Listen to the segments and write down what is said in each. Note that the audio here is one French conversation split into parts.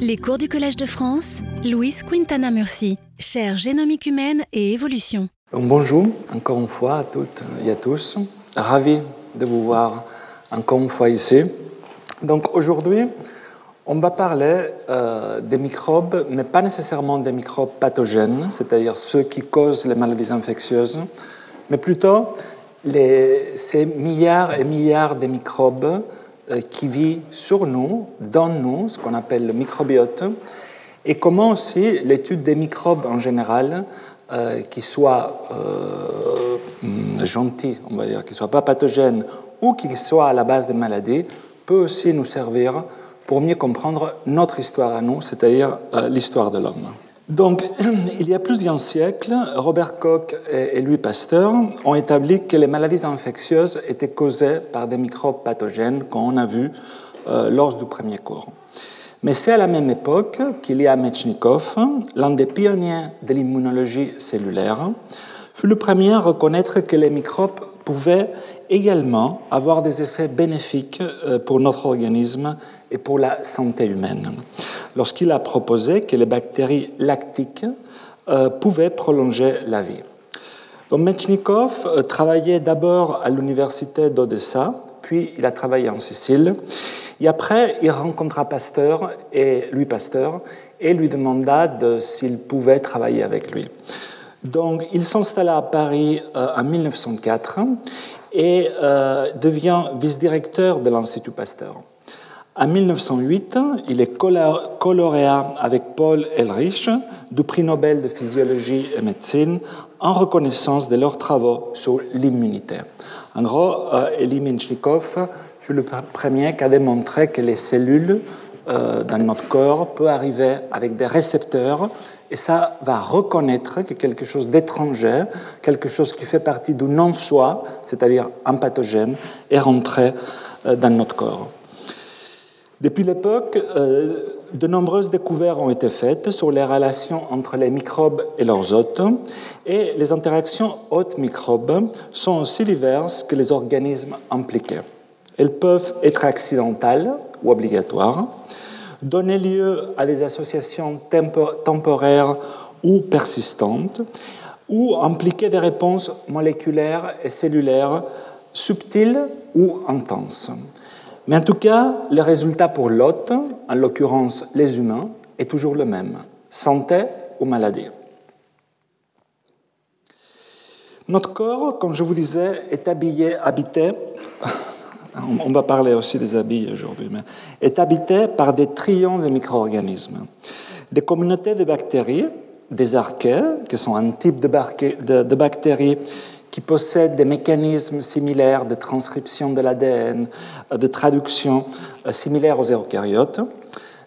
Les cours du Collège de France, Louise Quintana Murci, chaire génomique humaine et évolution. bonjour encore une fois à toutes et à tous. Ravi de vous voir encore une fois ici. Donc aujourd'hui, on va parler euh, des microbes, mais pas nécessairement des microbes pathogènes, c'est-à-dire ceux qui causent les maladies infectieuses, mais plutôt les, ces milliards et milliards de microbes qui vit sur nous, dans nous, ce qu'on appelle le microbiote, et comment aussi l'étude des microbes en général, euh, qui soient euh, gentils, on va dire, qui ne soient pas pathogènes ou qui soient à la base des maladies, peut aussi nous servir pour mieux comprendre notre histoire à nous, c'est-à-dire l'histoire de l'homme. Donc, il y a plusieurs siècles, Robert Koch et Louis Pasteur ont établi que les maladies infectieuses étaient causées par des microbes pathogènes, comme on a vu euh, lors du premier cours. Mais c'est à la même époque qu'il y a Mechnikov, l'un des pionniers de l'immunologie cellulaire, fut le premier à reconnaître que les microbes pouvaient également avoir des effets bénéfiques euh, pour notre organisme et pour la santé humaine, lorsqu'il a proposé que les bactéries lactiques euh, pouvaient prolonger la vie. Donc Mechnikov euh, travaillait d'abord à l'université d'Odessa, puis il a travaillé en Sicile, et après il rencontra Pasteur et lui Pasteur et lui demanda s'il pouvait travailler avec lui. Donc il s'installa à Paris euh, en 1904 et devient vice-directeur de l'Institut Pasteur. En 1908, il est coloréat avec Paul Ehrlich du prix Nobel de physiologie et médecine en reconnaissance de leurs travaux sur l'immunité. En gros, euh, Elie Minchnikov fut le premier qui a démontré que les cellules euh, dans notre corps peuvent arriver avec des récepteurs et ça va reconnaître que quelque chose d'étranger, quelque chose qui fait partie du non-soi, c'est-à-dire un pathogène, est rentré euh, dans notre corps. Depuis l'époque, euh, de nombreuses découvertes ont été faites sur les relations entre les microbes et leurs hôtes, et les interactions hôtes-microbes sont aussi diverses que les organismes impliqués. Elles peuvent être accidentales ou obligatoires, donner lieu à des associations temporaires ou persistantes, ou impliquer des réponses moléculaires et cellulaires subtiles ou intenses. Mais en tout cas, le résultat pour l'hôte, en l'occurrence les humains, est toujours le même, santé ou maladie. Notre corps, comme je vous disais, est habillé, habité, on va parler aussi des habits aujourd'hui, mais est habité par des trillions de micro-organismes, des communautés de bactéries, des archées, qui sont un type de bactéries qui possèdent des mécanismes similaires de transcription de l'ADN, de traduction euh, similaires aux eucaryotes,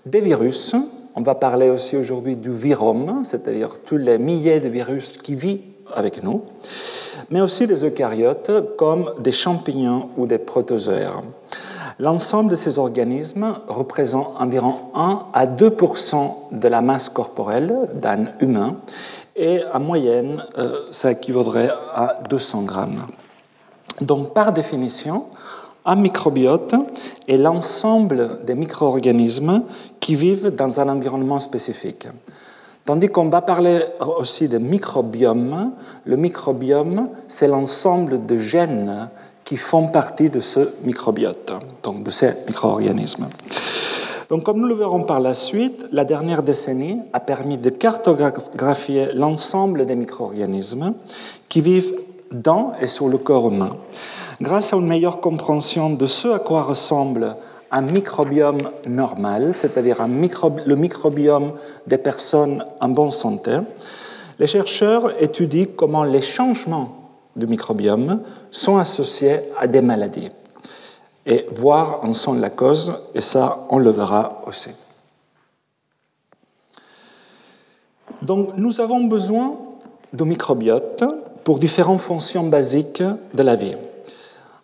des virus. On va parler aussi aujourd'hui du virome, c'est-à-dire tous les milliers de virus qui vivent avec nous, mais aussi des eucaryotes comme des champignons ou des protozoaires. L'ensemble de ces organismes représente environ 1 à 2% de la masse corporelle d'un humain et en moyenne, euh, ça équivaudrait à 200 grammes. Donc, par définition, un microbiote est l'ensemble des micro-organismes qui vivent dans un environnement spécifique. Tandis qu'on va parler aussi de microbiome, le microbiome, c'est l'ensemble de gènes qui font partie de ce microbiote, donc de ces micro-organismes. Donc, comme nous le verrons par la suite, la dernière décennie a permis de cartographier l'ensemble des micro-organismes qui vivent dans et sur le corps humain. Grâce à une meilleure compréhension de ce à quoi ressemble un microbiome normal, c'est-à-dire le microbiome des personnes en bonne santé, les chercheurs étudient comment les changements du microbiome sont associés à des maladies et voir en sont la cause, et ça, on le verra aussi. Donc, nous avons besoin de microbiote pour différentes fonctions basiques de la vie.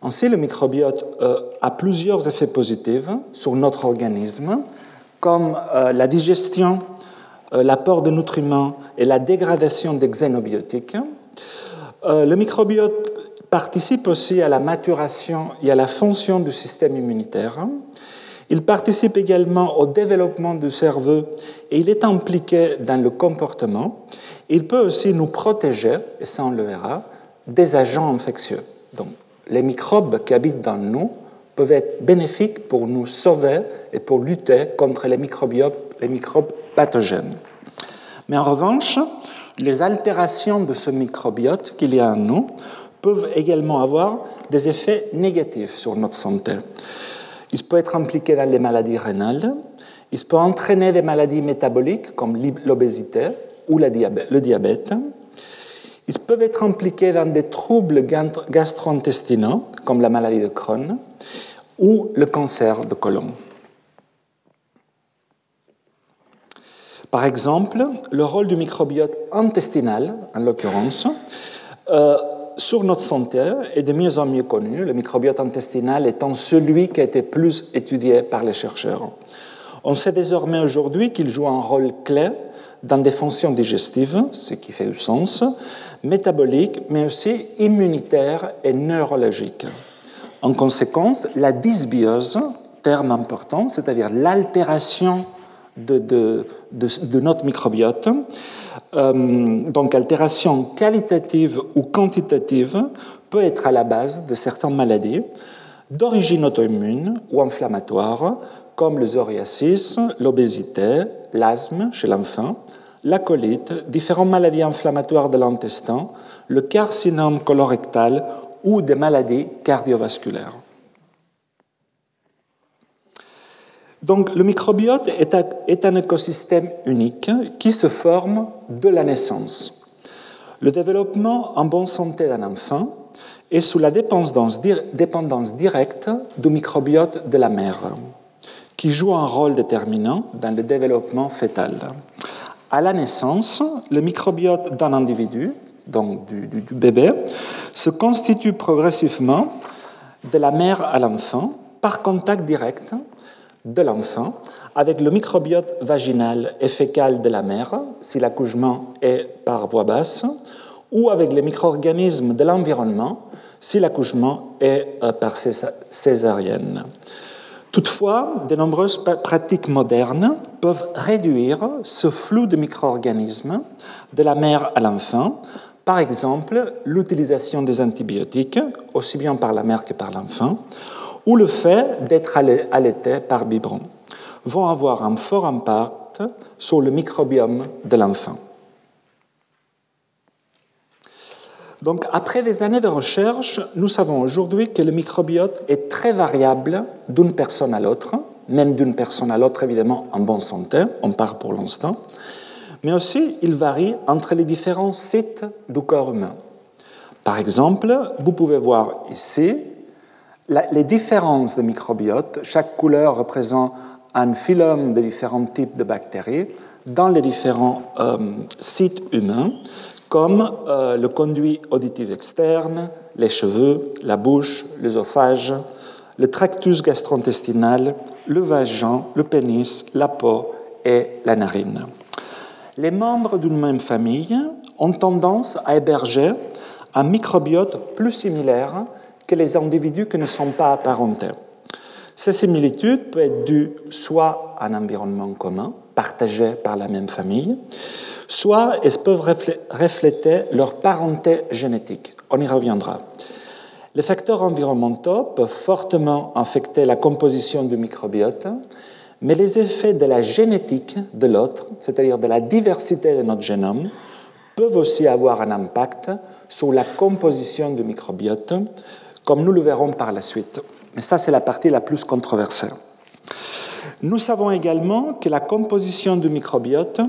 Ainsi, le microbiote euh, a plusieurs effets positifs sur notre organisme, comme euh, la digestion, euh, l'apport de nutriments et la dégradation des xénobiotiques. le microbiote participe aussi à la maturation et à la fonction du système immunitaire. Il participe également au développement du cerveau et il est impliqué dans le comportement. Il peut aussi nous protéger, et ça on le verra, des agents infectieux. Donc, les microbes qui habitent dans nous peuvent être bénéfiques pour nous sauver et pour lutter contre les, les microbes pathogènes. Mais en revanche, les altérations de ce microbiote qu'il y a en nous peuvent également avoir des effets négatifs sur notre santé. Il peut être impliqué dans les maladies rénales, il peut entraîner des maladies métaboliques comme l'obésité ou le diabète. Ils peuvent être impliqués dans des troubles gastro-intestinaux comme la maladie de Crohn ou le cancer de côlon. Par exemple, le rôle du microbiote intestinal, en l'occurrence, euh, sur notre santé est de mieux en mieux connu, le microbiote intestinal étant celui qui a été plus étudié par les chercheurs. On sait désormais aujourd'hui qu'il joue un rôle clé dans des fonctions digestives, ce qui fait du sens, métaboliques, mais aussi immunitaires et neurologiques. En conséquence, la dysbiose, terme important, c'est-à-dire l'altération de, notre microbiote, euh, donc altération qualitative ou quantitative, peut être à la base de certaines maladies d'origine auto-immune ou inflammatoire, comme le psoriasis, l'obésité, l'asthme chez l'enfant, la colite, différentes maladies inflammatoires de l'intestin, le carcinome colorectal ou des maladies cardiovasculaires. Donc le microbiote est un écosystème unique qui se forme de la naissance. Le développement en bonne santé d'un enfant est sous la dépendance, directe du microbiote de la mère, qui joue un rôle déterminant dans le développement fœtal. À la naissance, le microbiote d'un individu, donc du, du bébé, se constitue progressivement de la mère à l'enfant par contact direct de l'enfant avec le microbiote vaginal et fécal de la mère, si l'accouchement est par voie basse, ou avec les micro-organismes de l'environnement, si l'accouchement est euh, par césarienne. Toutefois, de nombreuses pratiques modernes peuvent réduire ce flou de micro-organismes de la mère à l'enfant, par exemple l'utilisation des antibiotiques, aussi bien par la mère que par l'enfant, ou le fait d'être allaité par biberon, vont avoir un fort impact sur le microbiome de l'enfant. Donc, après des années de recherche, nous savons aujourd'hui que le microbiote est très variable d'une personne à l'autre, même d'une personne à l'autre, évidemment, en bonne santé, on part pour l'instant, mais aussi il varie entre les différents sites du corps humain. Par exemple, vous pouvez voir ici les différences de microbiote, chaque couleur représente un phylum de différents types de bactéries dans les différents euh, sites humains, comme euh, le conduit auditif externe, les cheveux, la bouche, l'œsophage, le tractus gastro-intestinal, le vagin, le pénis, la peau et la narine. Les membres d'une même famille ont tendance à héberger un microbiote plus similaire que les individus qui ne sont pas apparentés. Ces similitudes peuvent être dues soit à un environnement commun, partagé par la même famille, soit elles peuvent refléter leur parenté génétique. On y reviendra. Les facteurs environnementaux peuvent fortement affecter la composition du microbiote, mais les effets de la génétique de l'autre, c'est-à-dire de la diversité de notre génome, peuvent aussi avoir un impact sur la composition du microbiote, comme nous le verrons par la suite. Mais ça, c'est la partie la plus controversée. Nous savons également que la composition du microbiote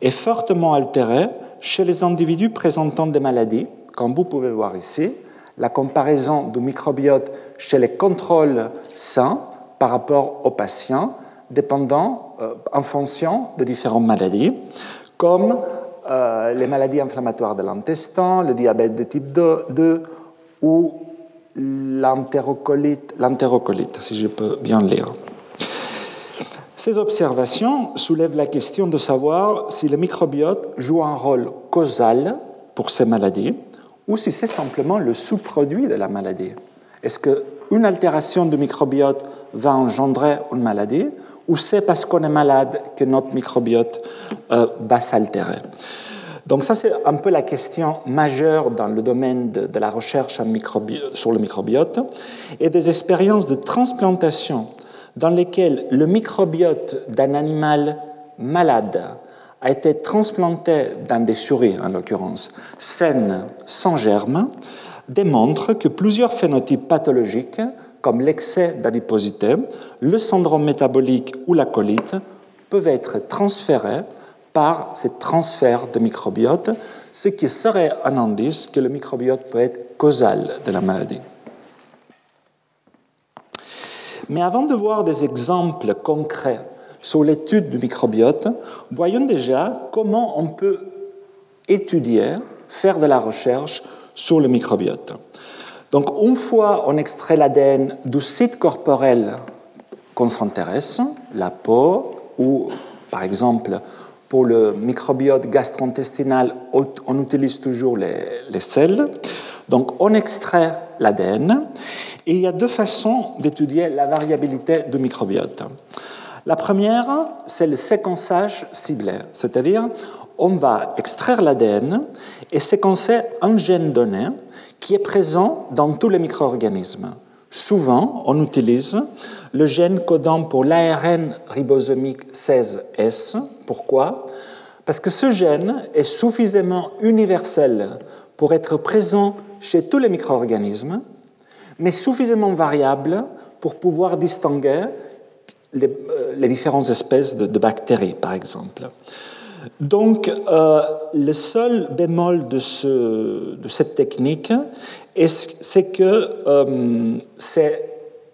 est fortement altérée chez les individus présentant des maladies, comme vous pouvez voir ici, la comparaison du microbiote chez les contrôles sains par rapport aux patients, dépendant euh, en fonction de différentes maladies, comme euh, les maladies inflammatoires de l'intestin, le diabète de type 2, 2 ou l'entérocolite, si je peux bien lire. Ces observations soulèvent la question de savoir si le microbiote joue un rôle causal pour ces maladies ou si c'est simplement le sous-produit de la maladie. Est-ce qu'une altération du microbiote va engendrer une maladie ou c'est parce qu'on est malade que notre microbiote euh, va s'altérer? Donc ça, c'est un peu la question majeure dans le domaine de, la recherche sur le microbiote et des expériences de transplantation dans lesquelles le microbiote d'un animal malade a été transplanté dans des souris, en l'occurrence, saines, sans germes, démontre que plusieurs phénotypes pathologiques, comme l'excès d'adiposité, le syndrome métabolique ou la colite, peuvent être transférés par ces transferts de microbiote, ce qui serait un indice que le microbiote peut être causal de la maladie. Mais avant de voir des exemples concrets sur l'étude du microbiote, voyons déjà comment on peut étudier, faire de la recherche sur le microbiote. Donc, une fois on extrait l'ADN du site corporel qu'on s'intéresse, la peau, ou par exemple pour le microbiote gastro-intestinal, on utilise toujours les, les selles. Donc, on extrait l'ADN et il y a deux façons d'étudier la variabilité du microbiote. La première, c'est le séquençage ciblé, c'est-à-dire on va extraire l'ADN et séquencer un gène donné qui est présent dans tous les micro-organismes. Souvent, on utilise le gène codant pour l'ARN ribosomique 16S. Pourquoi? Parce que ce gène est suffisamment universel pour être présent chez tous les micro-organismes, mais suffisamment variable pour pouvoir distinguer les, euh, différentes espèces de, bactéries, par exemple. Donc, euh, le seul bémol de, ce, de cette technique, c'est que euh,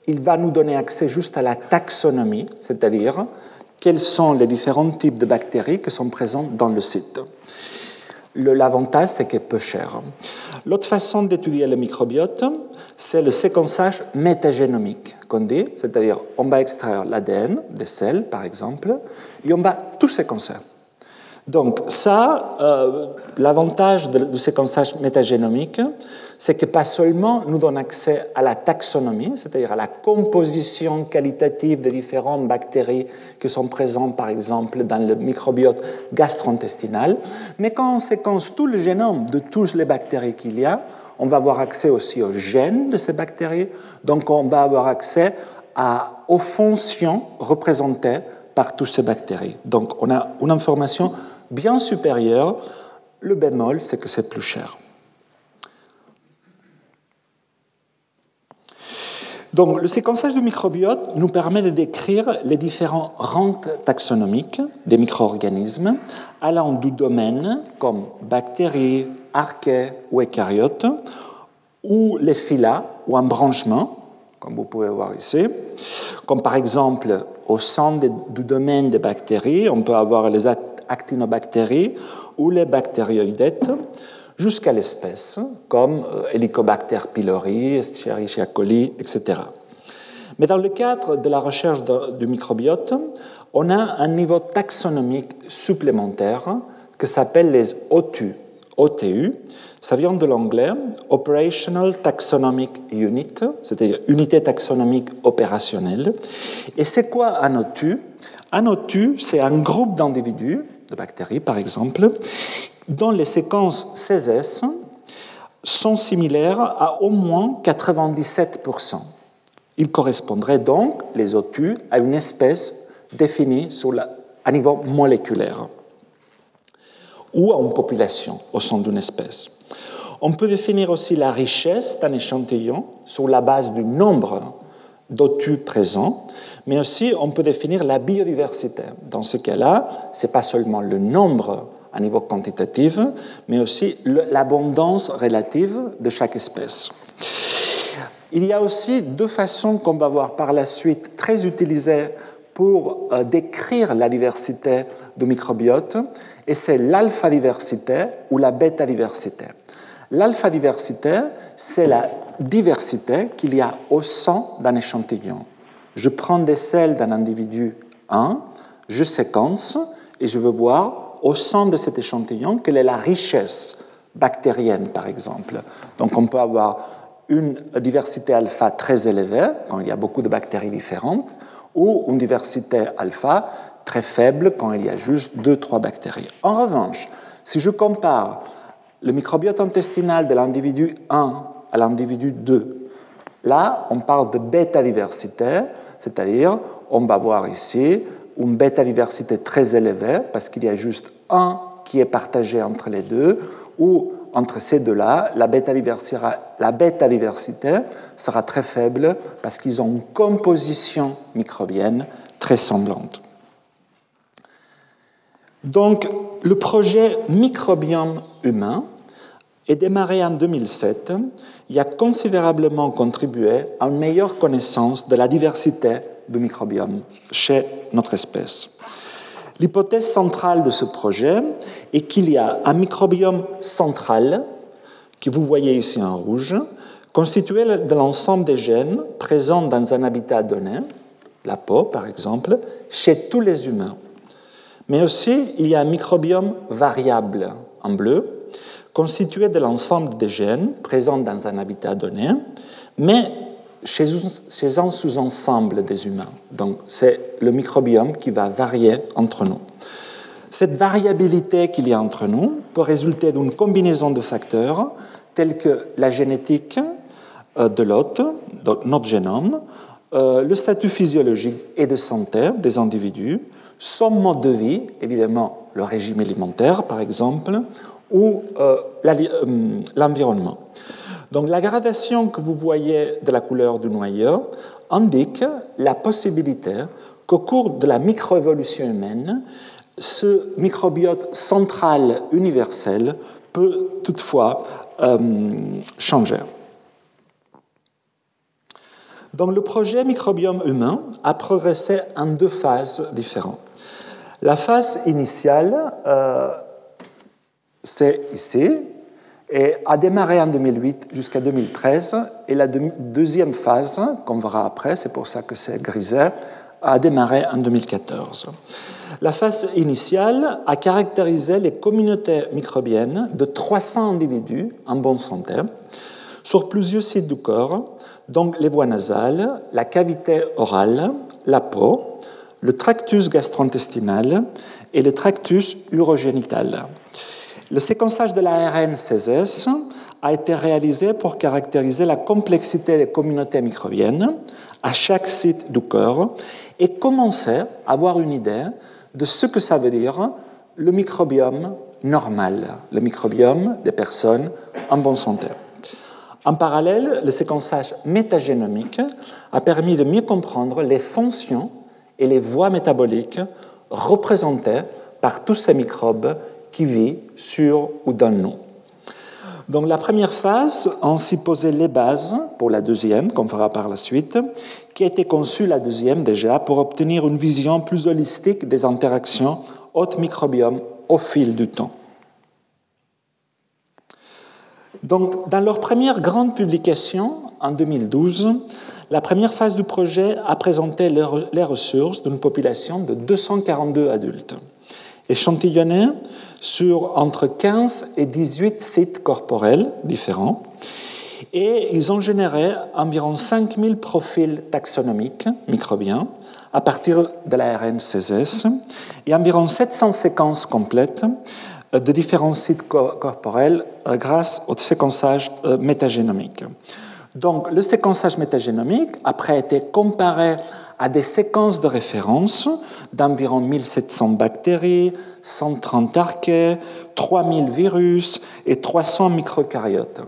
va nous donner accès juste à la taxonomie, c'est-à-dire quels sont les différents types de bactéries qui sont présentes dans le site? L'avantage, c'est qu'il est peu cher. L'autre façon d'étudier le microbiote, c'est le séquençage métagénomique qu'on dit, c'est-à-dire on va extraire l'ADN des cells, par exemple, et on va tout séquencer. Donc ça, euh, l'avantage du séquençage métagénomique, c'est que pas seulement nous donne accès à la taxonomie, c'est-à-dire à la composition qualitative des différentes bactéries qui sont présentes, par exemple, dans le microbiote gastro-intestinal, mais quand on séquence tout le génome de toutes les bactéries qu'il y a, on va avoir accès aussi aux gènes de ces bactéries, donc on va avoir accès aux fonctions représentées par toutes ces bactéries. Donc on a une information bien supérieure. Le bémol, c'est que c'est plus cher. Donc, le séquençage du microbiote nous permet de décrire les différents rangs taxonomiques des micro-organismes allant du domaine comme bactéries, archées ou eucaryotes, ou les phyla ou embranchements, comme vous pouvez voir ici, comme par exemple au sein du domaine des bactéries, on peut avoir les actinobactéries ou les bactérioïdetes, jusqu'à l'espèce, comme euh, Helicobacter pylori, Escherichia coli, etc. Mais dans le cadre de la recherche du microbiote, on a un niveau taxonomique supplémentaire que s'appelle les OTU. OTU, ça vient de l'anglais Operational Taxonomic Unit, c'est-à-dire unité taxonomique opérationnelle. Et c'est quoi un OTU Un OTU, c'est un groupe d'individus, de bactéries par exemple, dont les séquences 16S sont similaires à au moins 97%. Il correspondrait donc, les OTU, à une espèce définie sur à niveau moléculaire ou à une population au sein d'une espèce. On peut définir aussi la richesse d'un échantillon sur la base du nombre d'OTU présents, mais aussi on peut définir la biodiversité. Dans ce cas-là, ce n'est pas seulement le nombre à niveau quantitatif, mais aussi l'abondance relative de chaque espèce. Il y a aussi deux façons qu'on va voir par la suite très utilisées pour euh, décrire la diversité du microbiote, et c'est l'alpha-diversité ou la bêta-diversité. L'alpha-diversité, c'est la diversité qu'il y a au sein d'un échantillon. Je prends des selles d'un individu 1, je séquence et je veux voir au sein de cet échantillon quelle est la richesse bactérienne, par exemple. Donc on peut avoir une diversité alpha très élevée, quand il y a beaucoup de bactéries différentes, ou une diversité alpha très faible quand il y a juste deux, trois bactéries. En revanche, si je compare le microbiote intestinal de l'individu 1 à l'individu 2, là, on parle de bêta-diversité, c'est-à-dire, on va voir ici une bêta-diversité très élevée, parce qu'il y a juste un qui est partagé entre les deux, ou entre ces deux-là, la bêta-diversité sera très faible parce qu'ils ont une composition microbienne très semblante. Donc, le projet microbiome humain est démarré en 2007 et a considérablement contribué à une meilleure connaissance de la diversité du microbiome chez notre espèce. L'hypothèse centrale de ce projet est qu'il y a un microbiome central, que vous voyez ici en rouge, constitué de l'ensemble des gènes présents dans un habitat donné, la peau par exemple, chez tous les humains. Mais aussi, il y a un microbiome variable en bleu, constitué de l'ensemble des gènes présents dans un habitat donné, mais chez, un sous-ensemble des humains. Donc c'est le microbiome qui va varier entre nous. Cette variabilité qu'il y a entre nous peut résulter d'une combinaison de facteurs tels que la génétique euh, de l'hôte, notre génome, euh, le statut physiologique et de santé des individus, son mode de vie, évidemment le régime alimentaire par exemple, ou euh, l'environnement. Donc la gradation que vous voyez de la couleur du noyau indique la possibilité qu'au cours de la microévolution humaine, ce microbiote central universel peut toutefois euh, changer. Donc le projet microbiome humain a progressé en deux phases différentes. La phase initiale, euh, c'est ici, et a démarré en 2008 jusqu'à 2013. Et la deuxième phase, qu'on verra après, c'est pour ça que c'est grisé, a démarré en 2014. La phase initiale a caractérisé les communautés microbiennes de 300 individus en bonne santé sur plusieurs sites du corps, donc les voies nasales, la cavité orale, la peau, le tractus gastro-intestinal et le tractus urogénital. Le séquençage de l'ARN CSS a été réalisé pour caractériser la complexité des communautés microbiennes à chaque site du corps et commencer à avoir une idée de ce que ça veut dire le microbiome normal, le microbiome des personnes en bonne santé. En parallèle, le séquençage métagénomique a permis de mieux comprendre les fonctions et les voies métaboliques représentées par tous ces microbes sur ou dans nous. Donc la première phase ainsi posait les bases pour la deuxième, qu'on fera par la suite, qui a été conçue la deuxième déjà pour obtenir une vision plus holistique des interactions hôte microbiome au fil du temps. Donc, dans leur première grande publication en 2012, la première phase du projet a présenté les ressources d'une population de 242 adultes, échantillonnés sur entre 15 et 18 sites corporels différents. Et ils ont généré environ 5000 profils taxonomiques microbiens à partir de l'ARN CSS et environ 700 séquences complètes de différents sites corporels euh, grâce au séquençage euh, métagénomique. Donc, le séquençage métagénomique, après, a été comparé à des séquences de référence d'environ 1700 bactéries, 130 archées, 3000 virus et 300 microcaryotes.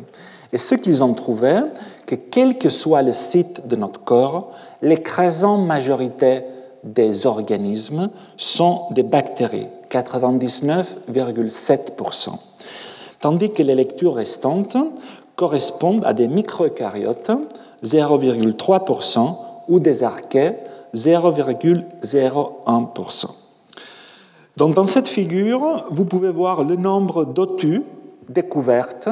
Et ce qu'ils ont trouvé, que quel que soit le site de notre corps, l'écrasante majorité des organismes sont des bactéries, 99,7%, tandis que les lectures restantes correspondent à des microcaryotes, 0,3%, ou des archées, 0,01%. Donc dans cette figure, vous pouvez voir le nombre d'OTU découvertes,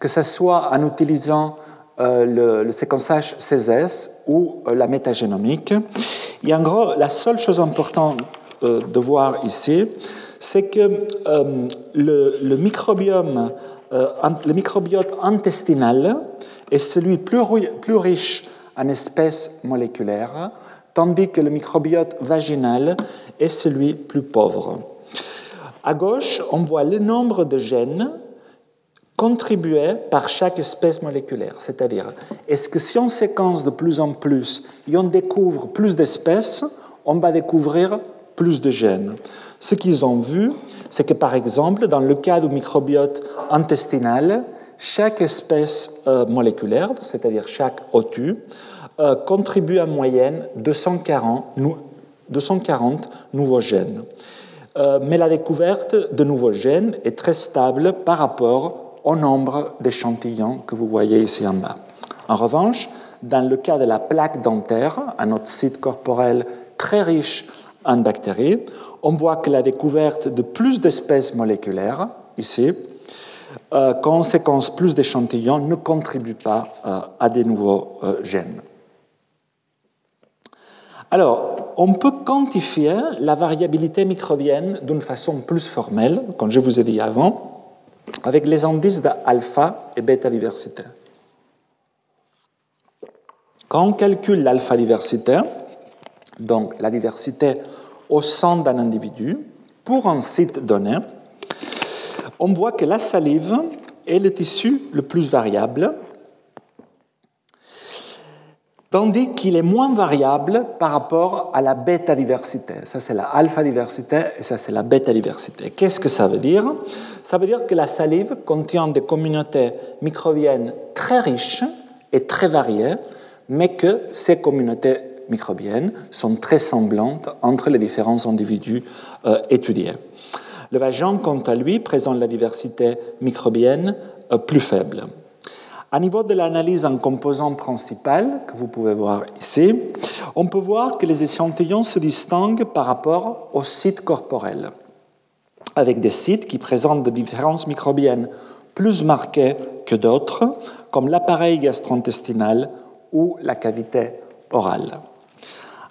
que ce soit en utilisant euh, le, séquençage CSS ou euh, la métagénomique. En gros, la seule chose importante euh, de voir ici, c'est que le, microbiome le microbiote intestinal est celui plus riche en espèces moléculaires, tandis que le microbiote vaginal est celui plus pauvre. À gauche, on voit le nombre de gènes contribués par chaque espèce moléculaire. C'est-à-dire, est-ce que si on séquence de plus en plus et on découvre plus d'espèces, on va découvrir plus de gènes? Ce qu'ils ont vu, c'est que par exemple, dans le cas du microbiote intestinal, chaque espèce euh, moléculaire, c'est-à-dire chaque OTU, euh, contribue en moyenne 240, 240 nouveaux gènes. Euh, mais la découverte de nouveaux gènes est très stable par rapport au nombre d'échantillons que vous voyez ici en bas. En revanche, dans le cas de la plaque dentaire, un autre site corporel très riche en bactéries, on voit que la découverte de plus d'espèces moléculaires, ici, euh, séquence plus d'échantillons, ne contribue pas euh, à des nouveaux gènes. Alors, on peut quantifier la variabilité microbienne d'une façon plus formelle, comme je vous ai dit avant, avec les indices d'alpha et bêta diversité. Quand on calcule l'alpha diversité, donc la diversité au sein d'un individu, pour un site donné, on voit que la salive est le tissu le plus variable tandis qu'il est moins variable par rapport à la bêta-diversité. Ça, c'est la alpha-diversité et ça, c'est la bêta-diversité. Qu'est-ce que ça veut dire? Ça veut dire que la salive contient des communautés microbiennes très riches et très variées, mais que ces communautés microbiennes sont très semblantes entre les différents individus euh, étudiés. Le vagin, quant à lui, présente la diversité microbienne euh, plus faible. À niveau de l'analyse en composants principal, que vous pouvez voir ici, on peut voir que les échantillons se distinguent par rapport aux sites corporels, avec des sites qui présentent des différences microbiennes plus marquées que d'autres, comme l'appareil gastro-intestinal ou la cavité orale.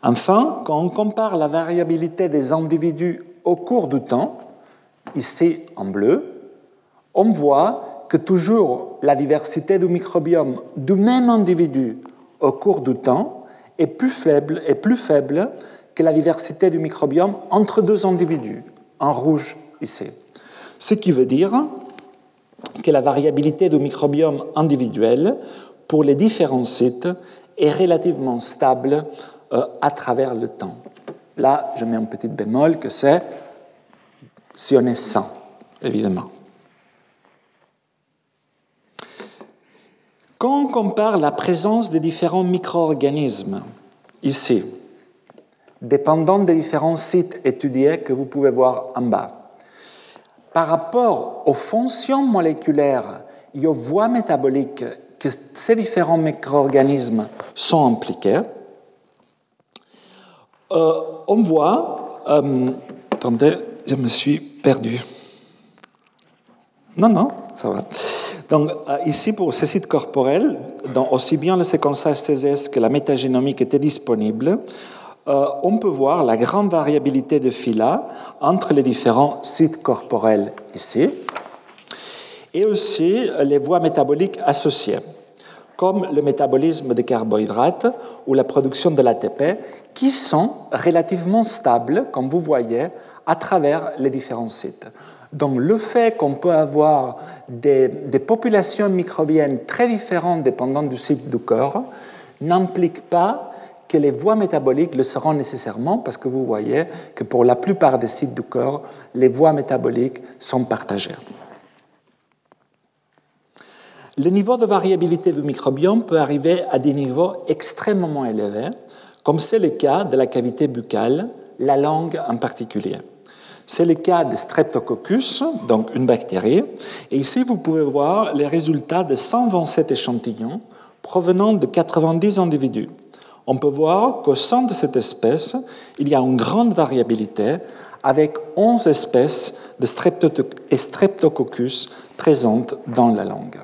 Enfin, quand on compare la variabilité des individus au cours du temps, ici en bleu, on voit que toujours la diversité du microbiome du même individu au cours du temps est plus faible, est plus faible que la diversité du microbiome entre deux individus, en rouge ici. Ce qui veut dire que la variabilité du microbiome individuel pour les différents sites est relativement stable euh, à travers le temps. Là, je mets un petit bémol que c'est si on est 100, évidemment. Quand on compare la présence des différents micro-organismes ici, dépendant des différents sites étudiés que vous pouvez voir en bas, par rapport aux fonctions moléculaires et aux voies métaboliques que ces différents micro-organismes sont impliqués, euh, on voit... Euh, attendez, je me suis perdu. Non, non, ça va. Donc, euh, ici, pour ces sites corporels, dont aussi bien le séquençage CSS que la métagénomique étaient disponibles, euh, on peut voir la grande variabilité de phyla entre les différents sites corporels ici, et aussi les voies métaboliques associées, comme le métabolisme des carbohydrates ou la production de l'ATP, qui sont relativement stables, comme vous voyez, à travers les différents sites. Donc le fait qu'on peut avoir des, populations microbiennes très différentes dépendant du site du corps n'implique pas que les voies métaboliques le seront nécessairement parce que vous voyez que pour la plupart des sites du corps, les voies métaboliques sont partagées. Le niveau de variabilité du microbiome peut arriver à des niveaux extrêmement élevés, comme c'est le cas de la cavité buccale, la langue en particulier. C'est le cas de Streptococcus, donc une bactérie. Et ici, vous pouvez voir les résultats de 127 échantillons provenant de 90 individus. On peut voir qu'au sein de cette espèce, il y a une grande variabilité avec 11 espèces de Streptococcus présentes dans la langue.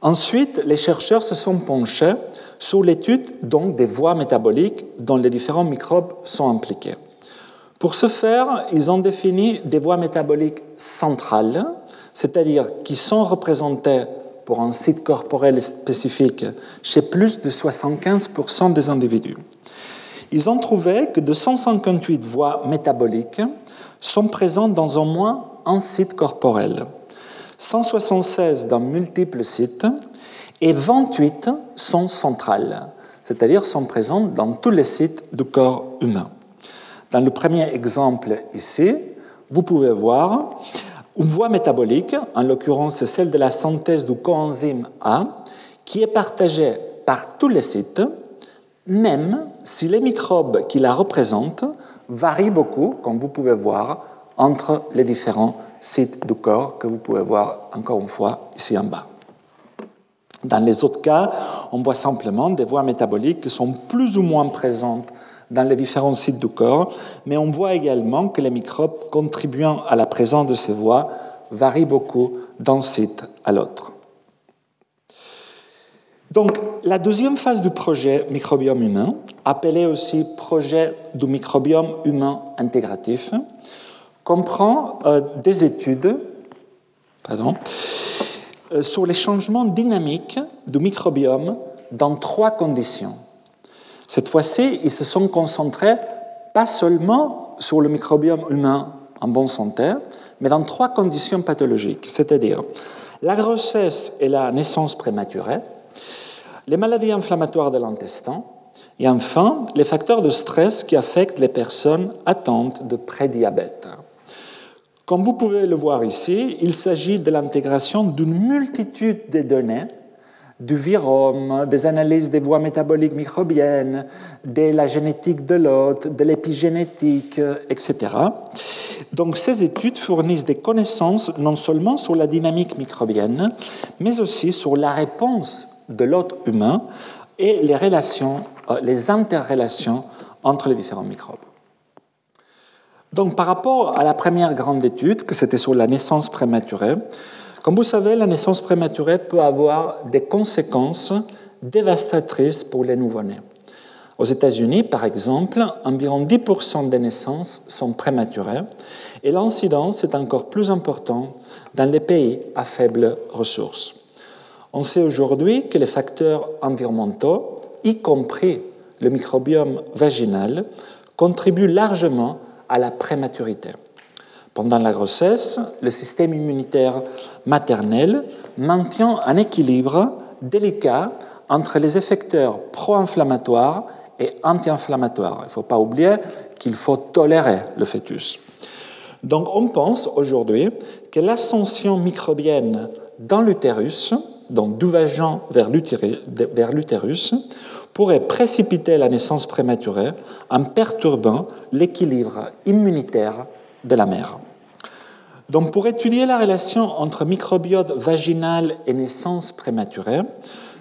Ensuite, les chercheurs se sont penchés sur l'étude des voies métaboliques dont les différents microbes sont impliqués. Pour ce faire, ils ont défini des voies métaboliques centrales, c'est-à-dire qui sont représentées pour un site corporel spécifique chez plus de 75% des individus. Ils ont trouvé que 258 voies métaboliques sont présentes dans au moins un site corporel, 176 dans multiples sites et 28 sont centrales, c'est-à-dire sont présentes dans tous les sites du corps humain. Dans le premier exemple ici, vous pouvez voir une voie métabolique, en l'occurrence celle de la synthèse du coenzyme A, qui est partagée par tous les sites, même si les microbes qui la représentent varient beaucoup, comme vous pouvez voir, entre les différents sites du corps que vous pouvez voir encore une fois ici en bas. Dans les autres cas, on voit simplement des voies métaboliques qui sont plus ou moins présentes dans les différents sites du corps, mais on voit également que les microbes contribuant à la présence de ces voies varient beaucoup d'un site à l'autre. Donc, la deuxième phase du projet microbiome humain, appelé aussi projet du microbiome humain intégratif, comprend euh, des études pardon, euh, sur les changements dynamiques du microbiome dans trois conditions. Cette fois-ci, ils se sont concentrés pas seulement sur le microbiome humain en bonne santé, mais dans trois conditions pathologiques, c'est-à-dire la grossesse et la naissance prématurée, les maladies inflammatoires de l'intestin, et enfin les facteurs de stress qui affectent les personnes atteintes de prédiabète. Comme vous pouvez le voir ici, il s'agit de l'intégration d'une multitude de données du virome, des analyses des voies métaboliques microbiennes, de la génétique de l'hôte, de l'épigénétique, etc. Donc ces études fournissent des connaissances non seulement sur la dynamique microbienne, mais aussi sur la réponse de l'hôte humain et les relations, euh, les interrelations entre les différents microbes. Donc par rapport à la première grande étude, que c'était sur la naissance prématurée, comme vous savez, la naissance prématurée peut avoir des conséquences dévastatrices pour les nouveau-nés. Aux États-Unis, par exemple, environ 10% des naissances sont prématurées et l'incidence est encore plus importante dans les pays à faibles ressources. On sait aujourd'hui que les facteurs environnementaux, y compris le microbiome vaginal, contribuent largement à la prématurité. Pendant la grossesse, le système immunitaire maternel maintient un équilibre délicat entre les effecteurs pro-inflammatoires et anti-inflammatoires. Il ne faut pas oublier qu'il faut tolérer le fœtus. Donc on pense aujourd'hui que l'ascension microbienne dans l'utérus, donc du vagin vers l'utérus, pourrait précipiter la naissance prématurée en perturbant l'équilibre immunitaire de la mère. Donc, pour étudier la relation entre microbiote vaginal et naissance prématurée,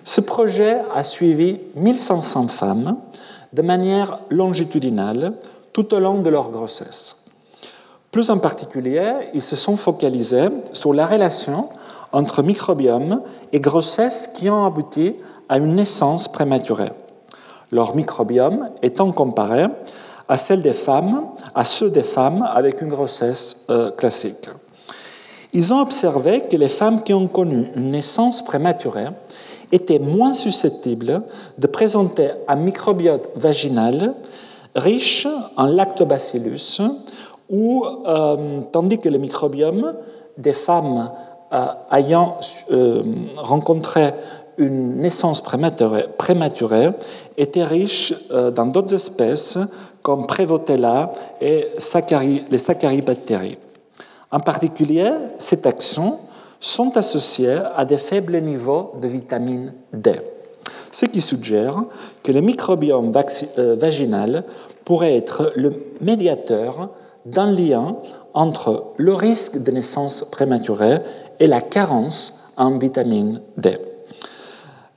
ce projet a suivi 1500 femmes de manière longitudinale tout au long de leur grossesse. Plus en particulier, ils se sont focalisés sur la relation entre microbiome et grossesse qui ont abouti à une naissance prématurée. Leur microbiome étant comparé à celle des femmes, à ceux des femmes avec une grossesse euh, classique. Ils ont observé que les femmes qui ont connu une naissance prématurée étaient moins susceptibles de présenter un microbiote vaginal riche en lactobacillus, ou, euh, tandis que le microbiome des femmes euh, ayant rencontré une naissance prématurée, était riche dans d'autres espèces comme Prevotella et les saccharibactéries. En particulier, ces taxons sont associés à des faibles niveaux de vitamine D, ce qui suggère que le microbiome euh, vaginal pourrait être le médiateur d'un lien entre le risque de naissance prématurée et la carence en vitamine D.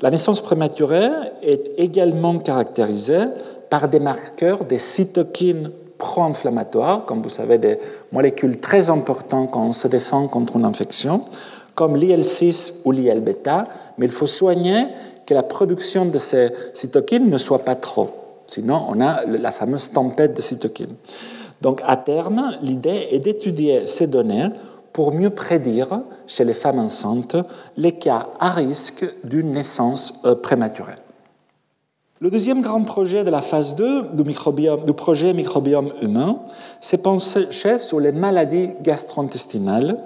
La naissance prématurée est également caractérisée par des marqueurs des cytokines pro-inflammatoires, comme vous savez, des molécules très importantes quand on se défend contre une infection, comme l'IL6 ou l'IL-bêta, mais il faut soigner que la production de ces cytokines ne soit pas trop. Sinon, on a la fameuse tempête de cytokines. Donc à terme, l'idée est d'étudier ces données pour mieux prédire chez les femmes enceintes les cas à risque d'une naissance euh, prématurée. Le deuxième grand projet de la phase 2 du, projet microbiome humain s'est penché sur les maladies gastro-intestinales,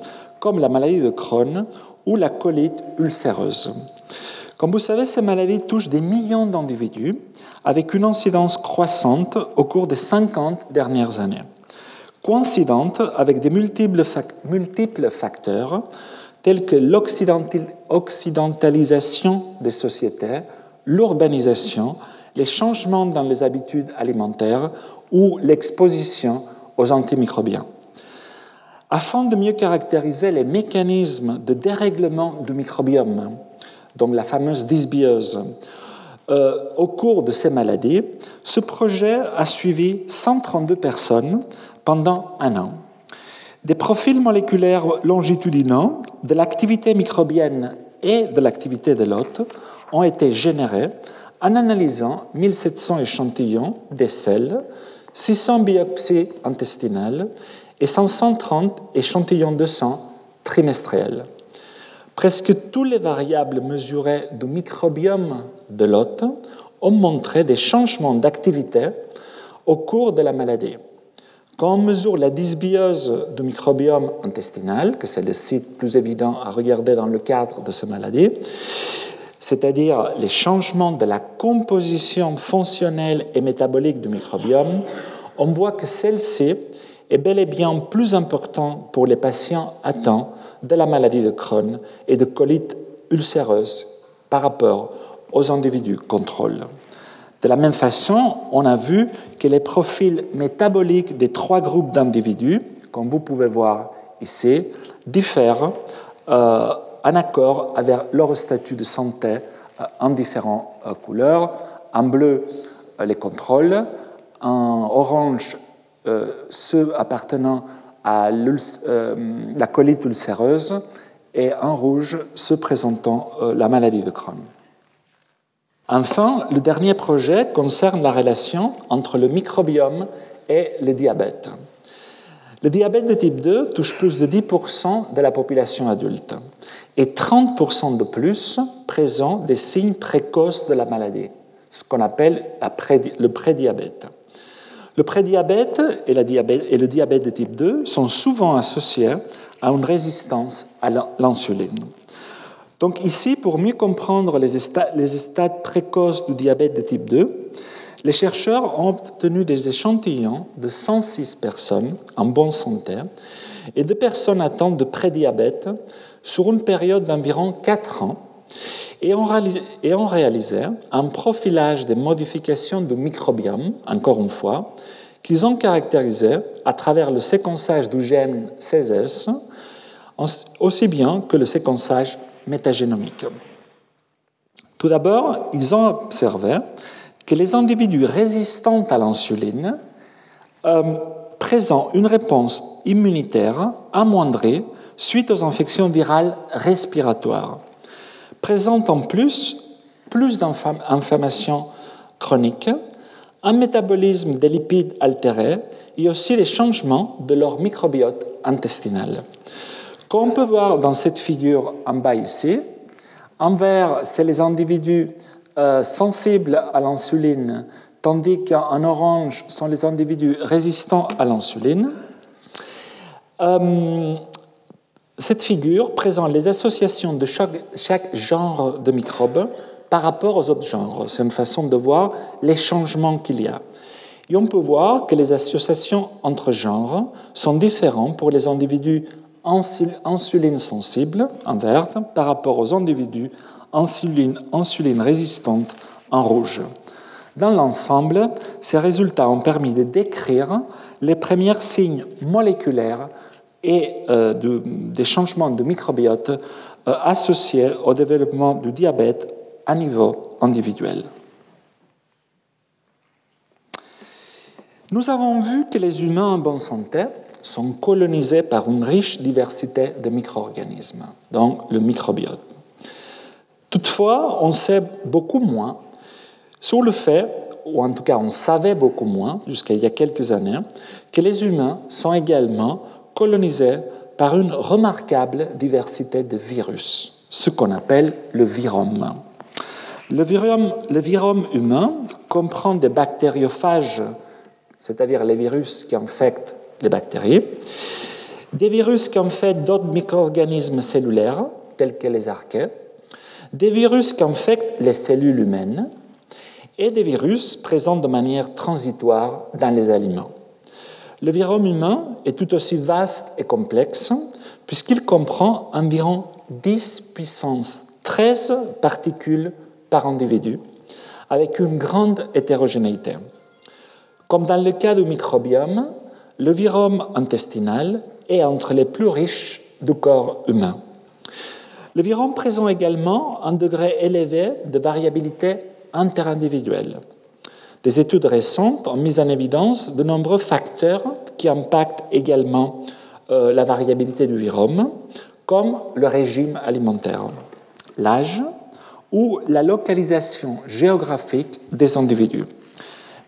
comme la maladie de Crohn ou la colite ulcéreuse. Comme vous savez, ces maladies touchent des millions d'individus avec une incidence croissante au cours des 50 dernières années, coïncidente avec des multiples, facteurs tels que l'occidentalisation des sociétés, l'urbanisation, les changements dans les habitudes alimentaires ou l'exposition aux antimicrobiens. Afin de mieux caractériser les mécanismes de dérèglement du microbiome, donc la fameuse dysbiose, euh, au cours de ces maladies, ce projet a suivi 132 personnes pendant un an. Des profils moléculaires longitudinaux de l'activité microbienne et de l'activité de l'hôte ont été générés en analysant 1700 échantillons des selles, 600 biopsies intestinales et 530 échantillons de sang trimestriels. Presque toutes les variables mesurées du microbiome de l'hôte ont montré des changements d'activité au cours de la maladie. Quand on mesure la dysbiose du microbiome intestinal, que c'est le site plus évident à regarder dans le cadre de cette maladie, c'est-à-dire les changements de la composition fonctionnelle et métabolique du microbiome, on voit que celle-ci est bel et bien plus importante pour les patients atteints de la maladie de Crohn et de colite ulcéreuse par rapport aux individus contrôle. De la même façon, on a vu que les profils métaboliques des trois groupes d'individus, comme vous pouvez voir ici, diffèrent euh, en accord avec leur statut de santé euh, en différentes euh, couleurs. En bleu, les contrôles, en orange, ceux appartenant à euh, la colite ulcéreuse et en rouge se présentant euh, la maladie de Crohn. Enfin, le dernier projet concerne la relation entre le microbiome et le diabète. Le diabète de type 2 touche plus de 10% de la population adulte et 30% de plus présentent des signes précoces de la maladie, ce qu'on appelle le prédiabète. Le prédiabète et, le diabète de type 2 sont souvent associés à une résistance à l'insuline. Donc ici, pour mieux comprendre les, stades précoces du diabète de type 2, les chercheurs ont obtenu des échantillons de 106 personnes en bonne santé et de personnes atteintes de prédiabète sur une période d'environ 4 ans et ont réalisé un profilage des modifications du microbiome, encore une fois, qu'ils ont caractérisé à travers le séquençage du gène 16S, aussi bien que le séquençage métagénomique. Tout d'abord, ils ont observé que les individus résistants à l'insuline euh, présentent une réponse immunitaire amoindrie suite aux infections virales respiratoires, présentent en plus plus d'inflammation chronique un métabolisme des lipides altéré et aussi des changements de leur microbiote intestinal. Comme on peut voir dans cette figure en bas ici, en vert, c'est les individus euh, sensibles à l'insuline, tandis qu'en orange sont les individus résistants à l'insuline. Euh, cette figure présente les associations de chaque, chaque genre de microbes par rapport aux autres genres. C'est une façon de voir les changements qu'il y a. Et on peut voir que les associations entre genres sont différentes pour les individus insuline sensibles en vert par rapport aux individus insuline, insuline résistantes en rouge. Dans l'ensemble, ces résultats ont permis de décrire les premiers signes moléculaires et euh, des changements de microbiote euh, associés au développement du diabète à niveau individuel. Nous avons vu que les humains en bonne santé sont colonisés par une riche diversité de micro-organismes, donc le microbiote. Toutefois, on sait beaucoup moins sur le fait ou en tout cas on savait beaucoup moins, jusqu'à il y a quelques années, que les humains sont également colonisés par une remarquable diversité de virus, ce qu'on appelle le virome. Le virome, humain comprend des bactériophages, c'est-à-dire les virus qui infectent les bactéries, des virus qui infectent d'autres micro-organismes cellulaires, tels que les archées, des virus qui infectent les cellules humaines, et des virus présents de manière transitoire dans les aliments. Le virome humain est tout aussi vaste et complexe puisqu'il comprend environ 10 puissance 13 particules par individu, avec une grande hétérogénéité. Comme dans le cas du microbiome, le virome intestinal est entre les plus riches du corps humain. Le virome présente également un degré élevé de variabilité interindividuelle. Des études récentes ont mis en évidence de nombreux facteurs qui impactent également euh, la variabilité du virome, comme le régime alimentaire, l'âge ou la localisation géographique des individus.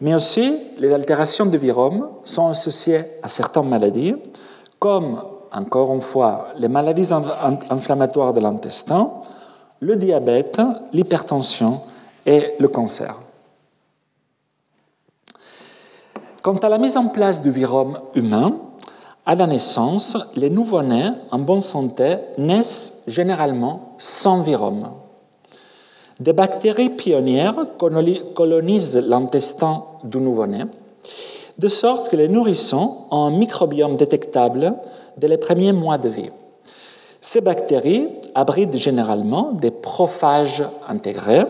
Mais aussi, les altérations du virome sont associées à certaines maladies, comme, encore une fois, les maladies inflammatoires de l'intestin, le diabète, l'hypertension et le cancer. Quant à la mise en place du virome humain, à la naissance, les nouveau-nés en bonne santé naissent généralement sans virome. Des bactéries pionnières colonisent l'intestin du nouveau-né, de sorte que les nourrissons ont un microbiome détectable dès les premiers mois de vie. Ces bactéries abritent généralement des prophages intégrés,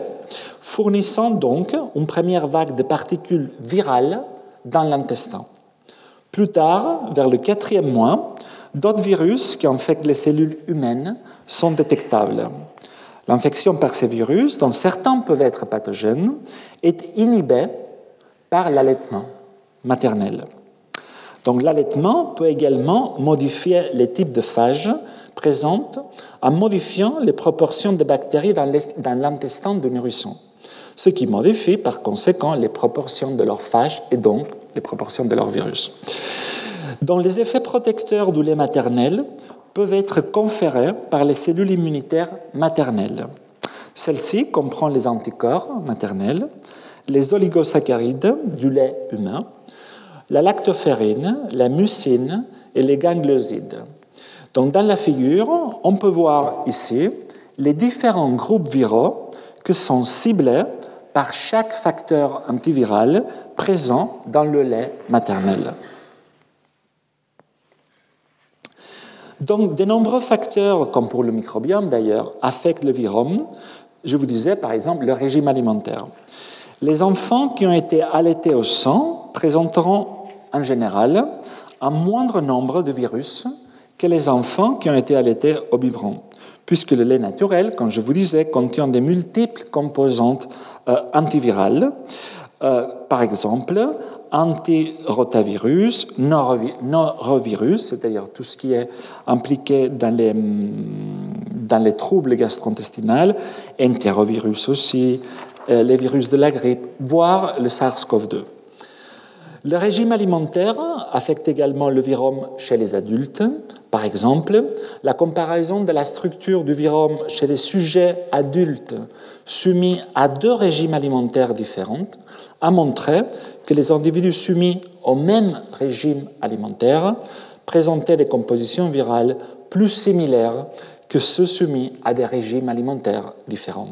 fournissant donc une première vague de particules virales dans l'intestin. Plus tard, vers le quatrième mois, d'autres virus qui infectent les cellules humaines sont détectables. L'infection par ces virus, dont certains peuvent être pathogènes, est inhibée par l'allaitement maternel. Donc l'allaitement peut également modifier les types de phages présentes en modifiant les proportions de bactéries dans l'intestin du nourrisson, ce qui modifie par conséquent les proportions de leurs phages et donc les proportions de leurs virus. Dont les effets protecteurs du lait maternel peuvent être conférés par les cellules immunitaires maternelles. Celles-ci comprennent les anticorps maternels, les oligosaccharides du lait humain, la lactoferrine, la mucine et les gangliosides. Donc dans la figure, on peut voir ici les différents groupes viraux que sont ciblés par chaque facteur antiviral présent dans le lait maternel. Donc, de nombreux facteurs, comme pour le microbiome d'ailleurs, affectent le virome. Je vous disais par exemple le régime alimentaire. Les enfants qui ont été allaités au sang présenteront en général un moindre nombre de virus que les enfants qui ont été allaités au biberon, puisque le lait naturel, comme je vous disais, contient des multiples composantes euh, antivirales, euh, par exemple antirotavirus, norovirus, c'est-à-dire tout ce qui est impliqué dans les, dans les troubles gastro-intestinaux, entérovirus aussi, euh, les virus de la grippe, voire le SARS-CoV-2. Le régime alimentaire affecte également le virome chez les adultes. Par exemple, la comparaison de la structure du virome chez les sujets adultes soumis à deux régimes alimentaires différents a montré que les individus soumis au même régime alimentaire présentaient des compositions virales plus similaires que ceux soumis à des régimes alimentaires différents.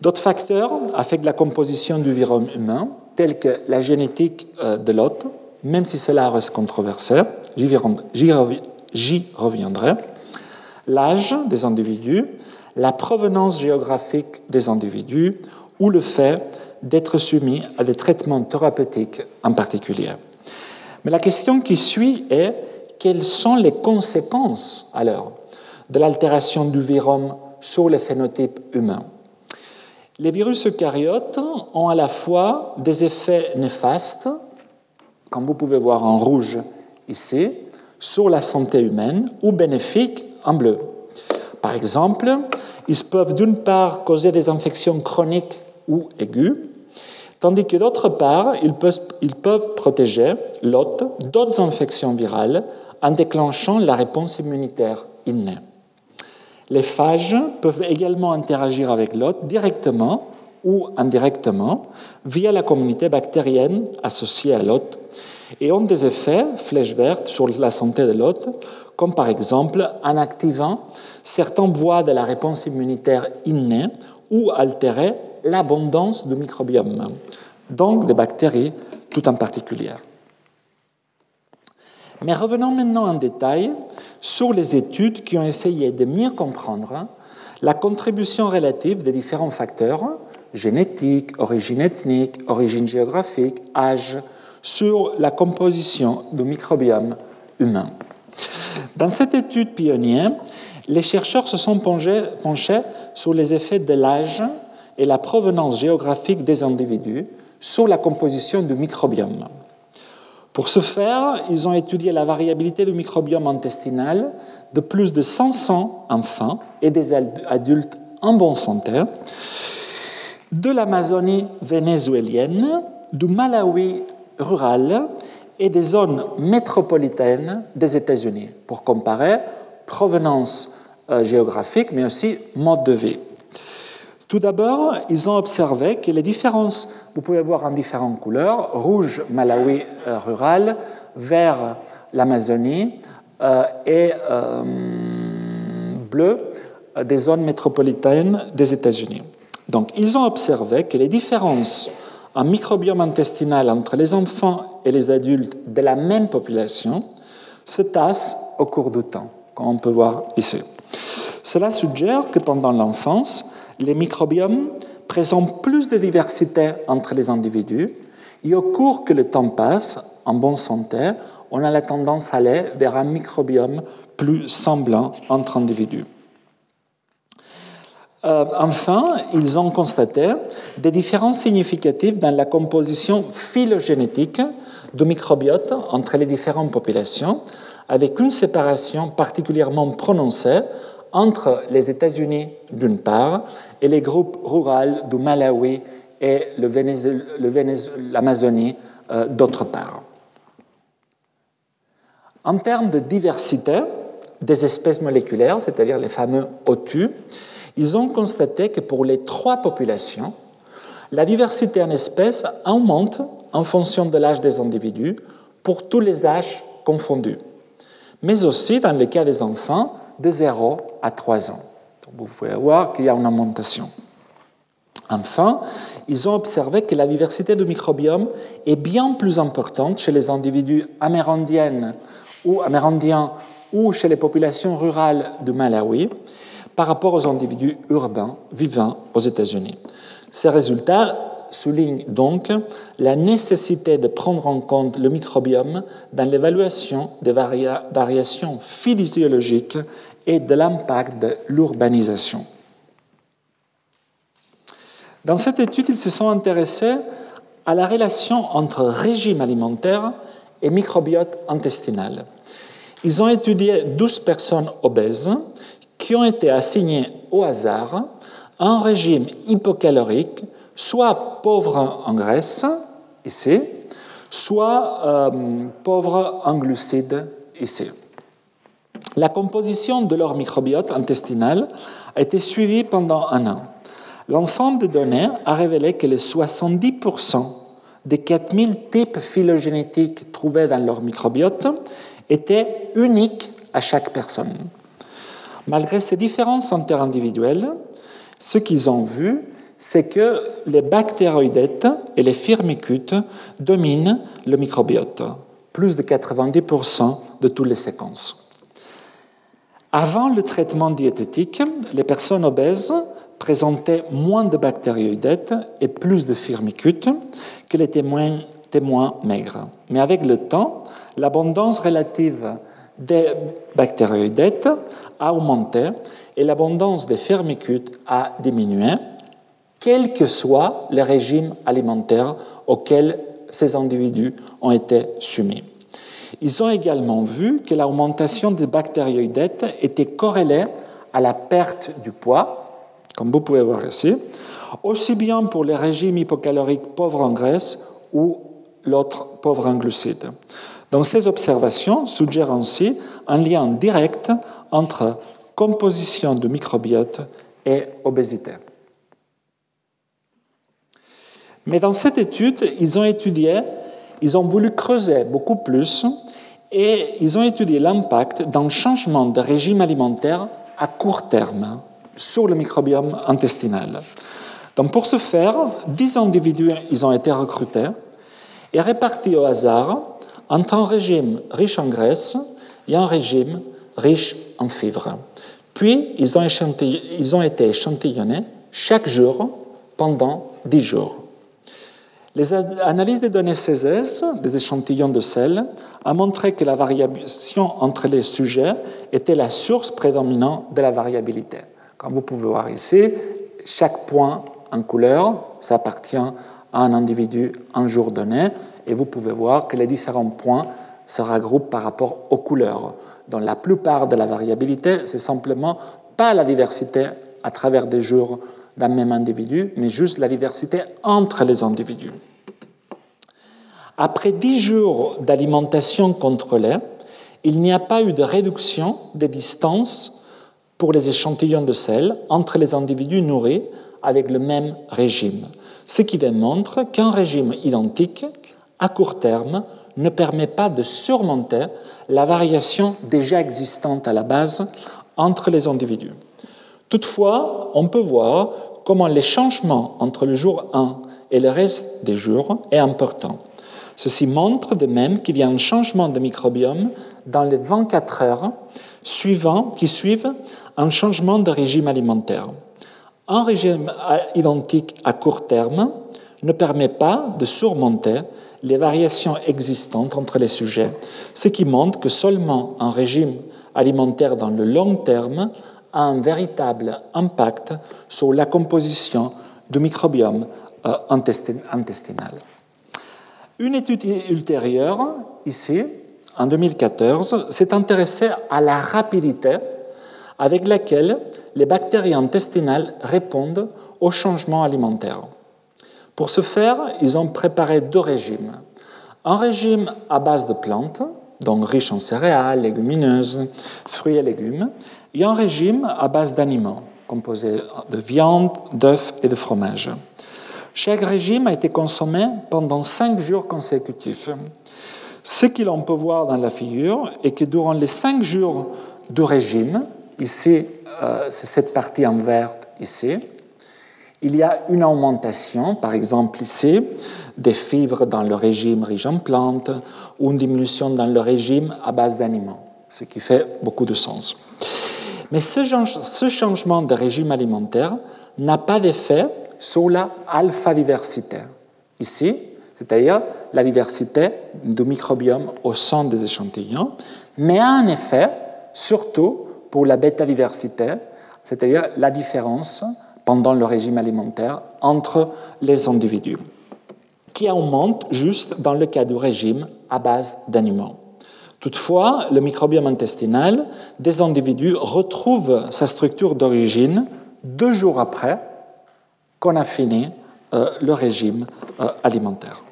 D'autres facteurs affectent la composition du virome humain, tels que la génétique euh, de l'hôte, même si cela reste controversé, j'y reviendrai, l'âge des individus, la provenance géographique des individus ou le fait d'être soumis à des traitements thérapeutiques en particulier. Mais la question qui suit est quelles sont les conséquences alors de l'altération du virome sur le phénotype humain Les virus eucaryotes ont à la fois des effets néfastes, comme vous pouvez voir en rouge ici, sur la santé humaine ou bénéfiques en bleu. Par exemple, ils peuvent d'une part causer des infections chroniques ou aiguës, tandis que d'autre part, ils peuvent, protéger l'hôte d'autres infections virales en déclenchant la réponse immunitaire innée. Les phages peuvent également interagir avec l'hôte directement ou indirectement via la communauté bactérienne associée à l'hôte et ont des effets, flèches vertes, sur la santé de l'hôte, comme par exemple en activant certaines voies de la réponse immunitaire innée ou altérer l'abondance du microbiome, donc des bactéries tout en particulier. Mais revenons maintenant en détail sur les études qui ont essayé de mieux comprendre la contribution relative des différents facteurs génétique, origine ethnique, origine géographique, âge, sur la composition du microbiome humain. Dans cette étude pionnière, les chercheurs se sont penchés sur les effets de l'âge et la provenance géographique des individus sur la composition du microbiome. Pour ce faire, ils ont étudié la variabilité du microbiome intestinal de plus de 500 enfants et des adultes en bonne santé de l'Amazonie vénézuélienne, du Malawi rural et des zones métropolitaines des États-Unis, pour comparer provenance euh, géographique, mais aussi mode de vie. Tout d'abord, ils ont observé que les différences, vous pouvez voir en différentes couleurs, rouge, Malawi euh, rural, vert, l'Amazonie, euh, et bleu, des zones métropolitaines des États-Unis. Donc, ils ont observé que les différences en microbiome intestinal entre les enfants et les adultes de la même population se tassent au cours du temps, comme on peut voir ici. Cela suggère que pendant l'enfance, les microbiomes présentent plus de diversité entre les individus et au cours que le temps passe, en bonne santé, on a la tendance à aller vers un microbiome plus semblant entre individus. Euh, enfin, ils ont constaté des différences significatives dans la composition phylogénétique du microbiote entre les différentes populations, avec une séparation particulièrement prononcée entre les États-Unis d'une part et les groupes ruraux du Malawi et l'Amazonie euh, d'autre part. En termes de diversité des espèces moléculaires, c'est-à-dire les fameux OTU, ils ont constaté que pour les trois populations, la diversité en espèces augmente en fonction de l'âge des individus pour tous les âges confondus, mais aussi dans le cas des enfants de 0 à 3 ans. vous pouvez voir qu'il y a une augmentation. Enfin, ils ont observé que la diversité du microbiome est bien plus importante chez les individus amérindiennes ou amérindiens ou chez les populations rurales du Malawi, par rapport aux individus urbains vivant aux États-Unis. Ces résultats soulignent donc la nécessité de prendre en compte le microbiome dans l'évaluation des variations physiologiques et de l'impact de l'urbanisation. Dans cette étude, ils se sont intéressés à la relation entre régime alimentaire et microbiote intestinal. Ils ont étudié 12 personnes obèses qui ont été assignés au hasard un régime hypocalorique, soit pauvre en graisse, ici, soit euh, pauvre en glucides, ici. La composition de leur microbiote intestinal a été suivie pendant un an. L'ensemble des données a révélé que les 70% des 4000 types phylogénétiques trouvés dans leur microbiote étaient uniques à chaque personne. Malgré ces différences interindividuelles, ce qu'ils ont vu, c'est que les bactéroïdetes et les firmicutes dominent le microbiote, plus de 90% de toutes les séquences. Avant le traitement diététique, les personnes obèses présentaient moins de bactérioïdetes et plus de firmicutes que les témoins, maigres. Mais avec le temps, l'abondance relative des bactérioïdetes a augmenté et l'abondance des firmicutes a diminué, quel que soit le régime alimentaire auquel ces individus ont été soumis. Ils ont également vu que l'augmentation des bactérioïdetes était corrélée à la perte du poids, comme vous pouvez voir ici, aussi bien pour les régimes hypocaloriques pauvres en graisse ou l'autre pauvre en glucides. Donc ces observations suggèrent ainsi un lien direct entre composition du microbiote et obésité. Mais dans cette étude, ils ont étudié, ils ont voulu creuser beaucoup plus et ils ont étudié l'impact d'un changement de régime alimentaire à court terme sur le microbiome intestinal. Donc pour ce faire, 10 individus ils ont été recrutés et répartis au hasard entre un régime riche en graisse et un régime riche en fibres. Puis, ils ont, ils ont été échantillonnés chaque jour pendant 10 jours. Les analyses des données CESES, des échantillons de sel, ont montré que la variation entre les sujets était la source prédominante de la variabilité. Comme vous pouvez voir ici, chaque point en couleur, ça appartient à un individu un jour donné, et vous pouvez voir que les différents points se regroupent par rapport aux couleurs. Dans la plupart de la variabilité, c'est simplement pas la diversité à travers des jours d'un même individu, mais juste la diversité entre les individus. Après dix jours d'alimentation contrôlée, il n'y a pas eu de réduction des distances pour les échantillons de sel entre les individus nourris avec le même régime, ce qui démontre qu'un régime identique, à court terme, ne permet pas de surmonter la variation déjà existante à la base entre les individus. Toutefois, on peut voir comment les changements entre le jour 1 et le reste des jours est important. Ceci montre de même qu'il y a un changement de microbiome dans les 24 heures suivants, qui suivent un changement de régime alimentaire. Un régime identique à court terme ne permet pas de surmonter les variations existantes entre les sujets, ce qui montre que seulement un régime alimentaire dans le long terme a un véritable impact sur la composition du microbiome euh, intestinal. Une étude ultérieure, ici, en 2014, s'est intéressée à la rapidité avec laquelle les bactéries intestinales répondent aux changements alimentaires. Pour ce faire, ils ont préparé deux régimes. Un régime à base de plantes, donc riche en céréales, légumineuses, fruits et légumes, et un régime à base d'animaux, composé de viande, d'œufs et de fromage. Chaque régime a été consommé pendant cinq jours consécutifs. Ce que l'on peut voir dans la figure est que durant les cinq jours du régime, ici, euh, c'est cette partie en vert ici, il y a une augmentation, par exemple ici, des fibres dans le régime riche en plantes ou une diminution dans le régime à base d'animaux, ce qui fait beaucoup de sens. Mais ce changement de régime alimentaire n'a pas d'effet sur la alpha-diversité. Ici, c'est-à-dire la diversité du microbiome au sein des échantillons, mais a un effet surtout pour la bêta-diversité, c'est-à-dire la différence pendant le régime alimentaire entre les individus, qui augmente juste dans le cas du régime à base d'animaux. Toutefois, le microbiome intestinal des individus retrouve sa structure d'origine deux jours après qu'on a fini euh, le régime euh, alimentaire.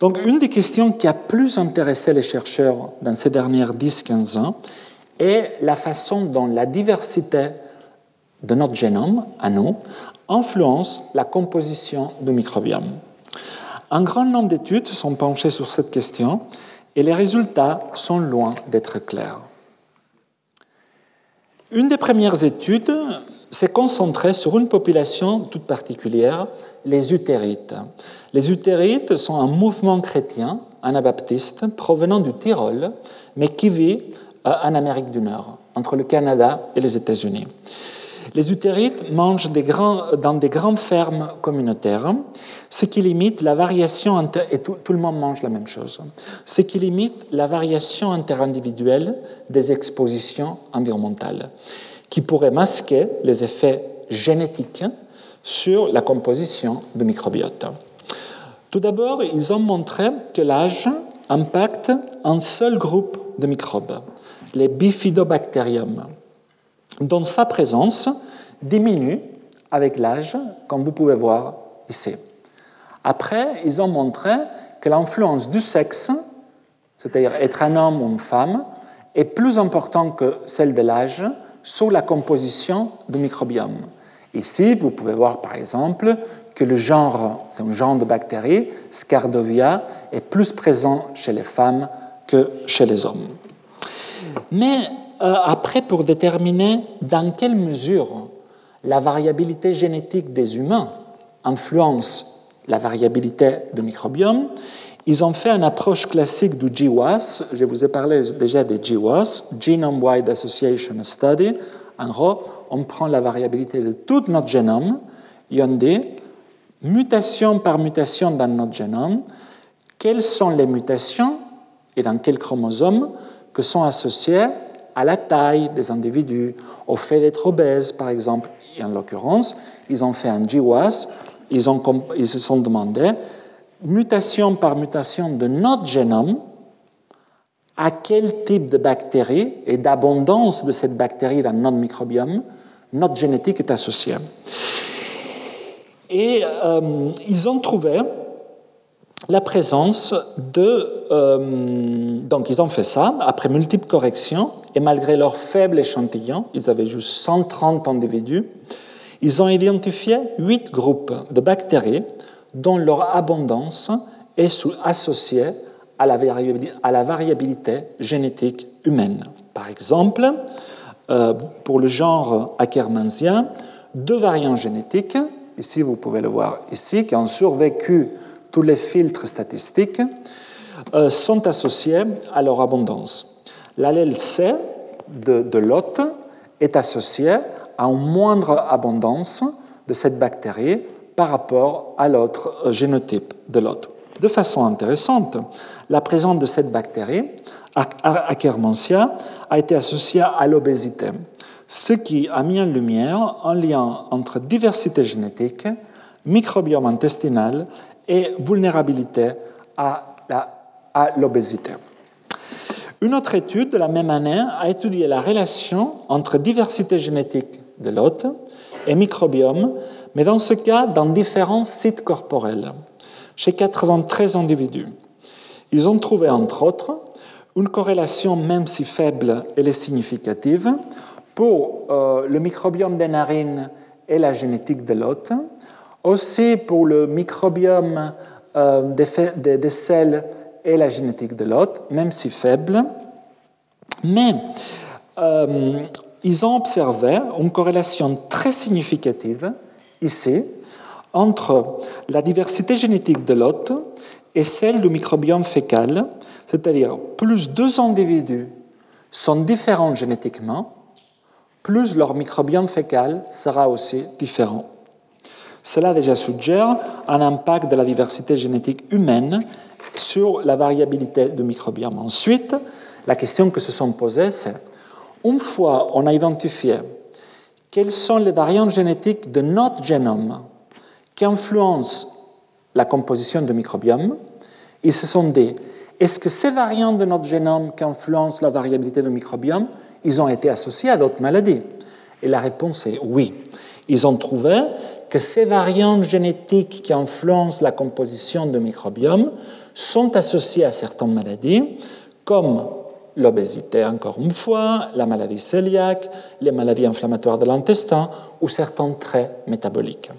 Donc, une des questions qui a plus intéressé les chercheurs dans ces dernières 10-15 ans est la façon dont la diversité de notre génome, à nous, influence la composition du microbiome. Un grand nombre d'études sont penchées sur cette question et les résultats sont loin d'être clairs. Une des premières études s'est concentrée sur une population toute particulière, les utérites. Les utérites sont un mouvement chrétien anabaptiste provenant du Tyrol, mais qui vit euh, en Amérique du Nord, entre le Canada et les États-Unis. Les utérites mangent dans des grandes fermes communautaires, ce qui limite la variation, et tout, le monde mange la même chose, ce qui limite la variation interindividuelle des expositions environnementales, qui pourrait masquer les effets génétiques sur la composition du microbiote. Tout d'abord, ils ont montré que l'âge impacte un seul groupe de microbes, les bifidobacterium, dont sa présence diminue avec l'âge, comme vous pouvez voir ici. Après, ils ont montré que l'influence du sexe, c'est-à-dire être un homme ou une femme, est plus importante que celle de l'âge sur la composition du microbiome. Ici, vous pouvez voir par exemple que le genre, c'est un genre de bactéries, Scardovia, est plus présent chez les femmes que chez les hommes. Mais après, pour déterminer dans quelle mesure la variabilité génétique des humains influence la variabilité du microbiome, ils ont fait une approche classique du GWAS. Je vous ai parlé déjà des GWAS, Genome Wide Association Study. En gros, on prend la variabilité de tout notre génome et on dit, mutation par mutation dans notre génome, quelles sont les mutations et dans quels chromosomes que sont associées à la taille des individus, au fait d'être obèse, par exemple. Et en l'occurrence, ils ont fait un GWAS, ils, se sont demandé, mutation par mutation de notre génome, à quel type de bactérie et d'abondance de cette bactérie dans notre microbiome notre génétique est associée. Et euh, ils ont trouvé la présence de... Euh, donc ils ont fait ça après multiples corrections, et malgré leur faible échantillon, ils avaient juste 130 individus, ils ont identifié huit groupes de bactéries dont leur abondance est associée à la variabilité, génétique humaine. Par exemple, euh, pour le genre Akkermansien, deux variants génétiques, ici vous pouvez le voir ici, qui ont survécu tous les filtres statistiques, euh, sont associés à leur abondance. L'allèle C de, l'hôte est associé à une moindre abondance de cette bactérie par rapport à l'autre génotype de l'hôte. De façon intéressante, la présence de cette bactérie, Akkermansia, a été associée à l'obésité, ce qui a mis en lumière un lien entre diversité génétique, microbiome intestinal et vulnérabilité à l'obésité. Une autre étude de la même année a étudié la relation entre diversité génétique de l'hôte et microbiome, mais dans ce cas dans différents sites corporels, chez 93 individus. Ils ont trouvé, entre autres, une corrélation, même si faible, elle est significative, pour euh, le microbiome des narines et la génétique de l'hôte, aussi pour le microbiome euh, des, des, selles et la génétique de l'hôte, même si faible. Mais euh, ils ont observé une corrélation très significative ici entre la diversité génétique de l'hôte et celle du microbiome fécal, c'est-à-dire plus deux individus sont différents génétiquement, plus leur microbiome fécal sera aussi différent. Cela déjà suggère un impact de la diversité génétique humaine sur la variabilité du microbiome. Ensuite, la question que se sont posées, c'est une fois on a identifié quelles sont les variantes génétiques de notre génome qui influencent la composition du microbiome, ils se sont dit, est-ce que ces variantes de notre génome qui influencent la variabilité du microbiome, ils ont été associés à d'autres maladies? Et la réponse est oui. Ils ont trouvé que ces variantes génétiques qui influencent la composition du microbiome sont associées à certaines maladies, comme l'obésité, encore une fois, la maladie cœliaque, les maladies inflammatoires de l'intestin ou certains traits métaboliques.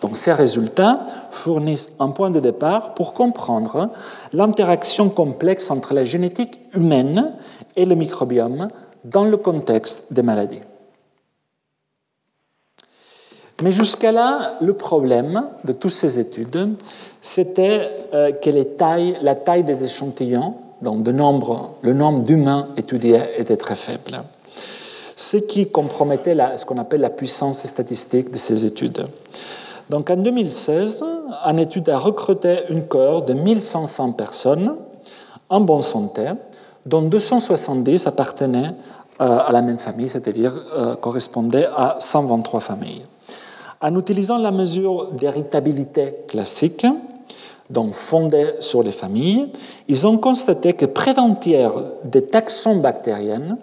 Donc ces résultats fournissent un point de départ pour comprendre l'interaction complexe entre la génétique humaine et le microbiome dans le contexte des maladies. Mais jusqu'à là, le problème de toutes ces études, c'était euh, que la taille des échantillons donc le nombre d'humains étudiés était très faible, ce qui compromettait ce qu'on appelle la puissance statistique de ces études. Donc en 2016, une étude a recruté une cohorte de 1500 personnes en bonne santé, dont 270 appartenaient euh, à la même famille, c'est-à-dire euh, correspondaient à 123 familles. En utilisant la mesure d'héritabilité classique, donc fondée sur les familles, ils ont constaté que près d'un tiers des taxons bactériennes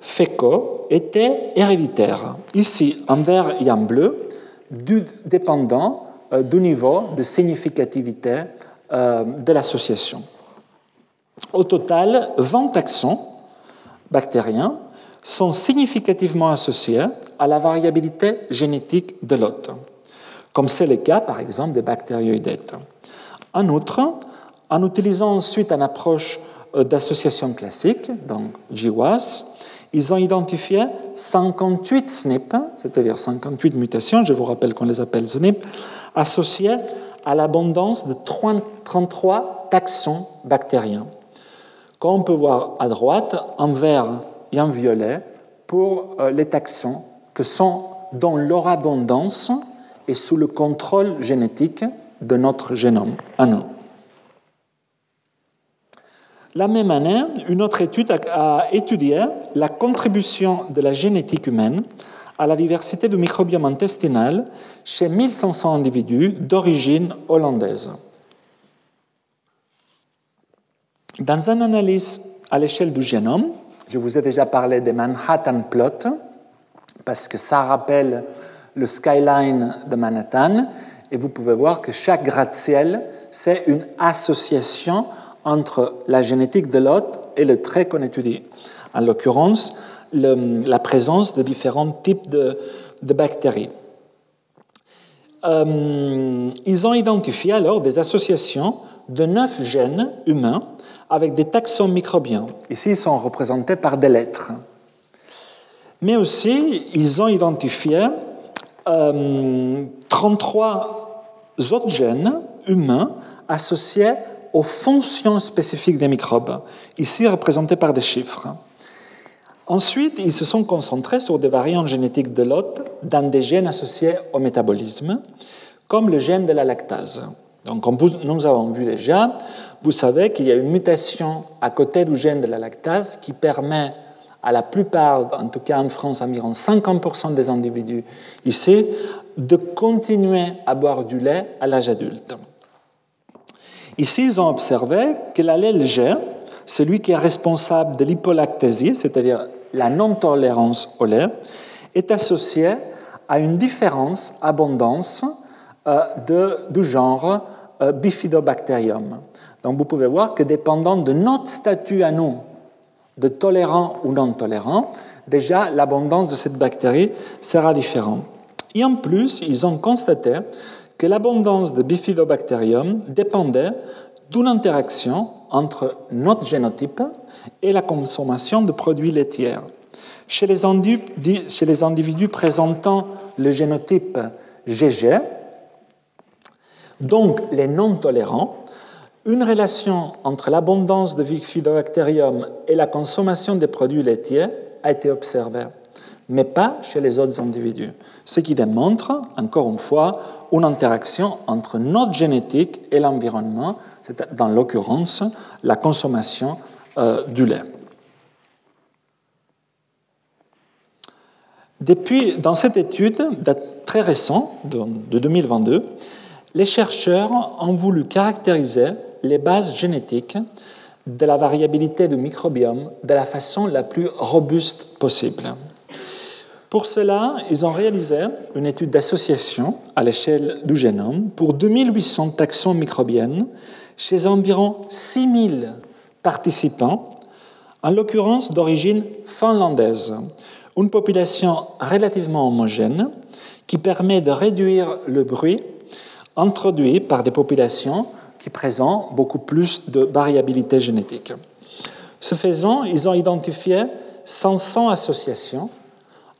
fécaux étaient héréditaires. Ici, en vert et en bleu, dépendant euh, du niveau de significativité euh, de l'association. Au total, 20 taxons bactériens sont significativement associés à la variabilité génétique de l'hôte, comme c'est le cas par exemple des bactérioïdètes. En outre, en utilisant ensuite une approche euh, d'association classique, donc GWAS, ils ont identifié 58 SNP, c'est-à-dire 58 mutations, je vous rappelle qu'on les appelle SNP, associées à l'abondance de 33 taxons bactériens. Comme on peut voir à droite, en vert et en violet, pour euh, les taxons que sont dans leur abondance et sous le contrôle génétique de notre génome à nous. La même année, une autre étude a étudié la contribution de la génétique humaine à la diversité du microbiome intestinal chez 1500 individus d'origine hollandaise. Dans une analyse à l'échelle du génome, je vous ai déjà parlé des Manhattan Plot, parce que ça rappelle le skyline de Manhattan, et vous pouvez voir que chaque gratte-ciel, c'est une association entre la génétique de l'hôte et le trait qu'on étudie. En l'occurrence, la présence de différents types de, bactéries. Euh, ils ont identifié alors des associations de neuf gènes humains avec des taxons microbiens. Ici, ils sont représentés par des lettres. Mais aussi, ils ont identifié 33 euh, autres gènes humains associés aux fonctions spécifiques des microbes, ici représentées par des chiffres. Ensuite, ils se sont concentrés sur des variantes génétiques de l'hôte dans des gènes associés au métabolisme, comme le gène de la lactase. Donc, comme nous avons vu déjà, vous savez qu'il y a une mutation à côté du gène de la lactase qui permet à la plupart, en tout cas en France, environ 50% des individus ici, de continuer à boire du lait à l'âge adulte. Ici, ils ont observé que l'allèle G, celui qui est responsable de l'hypolactésie, c'est-à-dire la non-tolérance au lait, est associé à une différence abondance euh, de, du genre euh, Bifidobacterium. Donc vous pouvez voir que dépendant de notre statut à nous, de tolérant ou non tolérant, déjà l'abondance de cette bactérie sera différente. Et en plus, ils ont constaté que l'abondance de Bifidobacterium dépendait d'une interaction entre notre génotype et la consommation de produits laitiers. Chez les, individus présentant le génotype GG, donc les non-tolérants, une relation entre l'abondance de Bifidobacterium et la consommation des produits laitiers a été observée mais pas chez les autres individus. Ce qui démontre, encore une fois, une interaction entre notre génétique et l'environnement, c'est dans l'occurrence la consommation euh, du lait. Depuis, dans cette étude très récente, de 2022, les chercheurs ont voulu caractériser les bases génétiques de la variabilité du microbiome de la façon la plus robuste possible. Pour cela, ils ont réalisé une étude d'association à l'échelle du génome pour 2800 taxons microbiennes chez environ 6000 participants, en l'occurrence d'origine finlandaise, une population relativement homogène qui permet de réduire le bruit introduit par des populations qui présentent beaucoup plus de variabilité génétique. Ce faisant, ils ont identifié 500 associations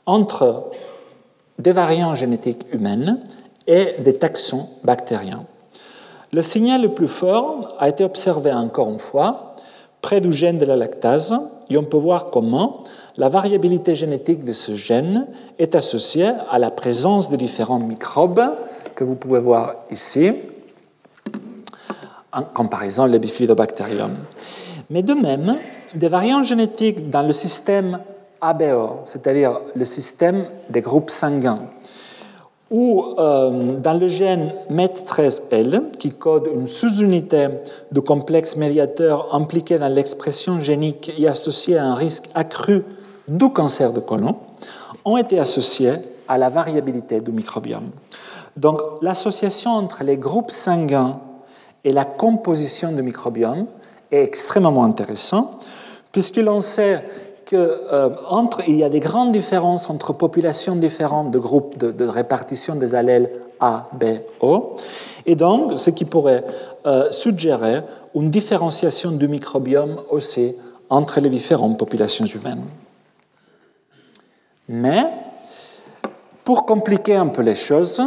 entre des variants génétiques humaines et des taxons bactériens. Le signal le plus fort a été observé encore une fois près du gène de la lactase et on peut voir comment la variabilité génétique de ce gène est associée à la présence de différents microbes que vous pouvez voir ici, par exemple les bifidobacterium. Mais de même, des variants génétiques dans le système ABO, c'est-à-dire le système des groupes sanguins, ou euh, dans le gène MET13L, qui code une sous-unité du complexe médiateur impliqué dans l'expression génique et associé à un risque accru du cancer de côlon ont été associés à la variabilité du microbiome. Donc l'association entre les groupes sanguins et la composition du microbiome est extrêmement intéressante, puisque l'on sait qu'il euh, y a des grandes différences entre populations différentes de groupes de, répartition des allèles A, B, O, et donc ce qui pourrait euh, suggérer une différenciation du microbiome aussi entre les différentes populations humaines. Mais, pour compliquer un peu les choses,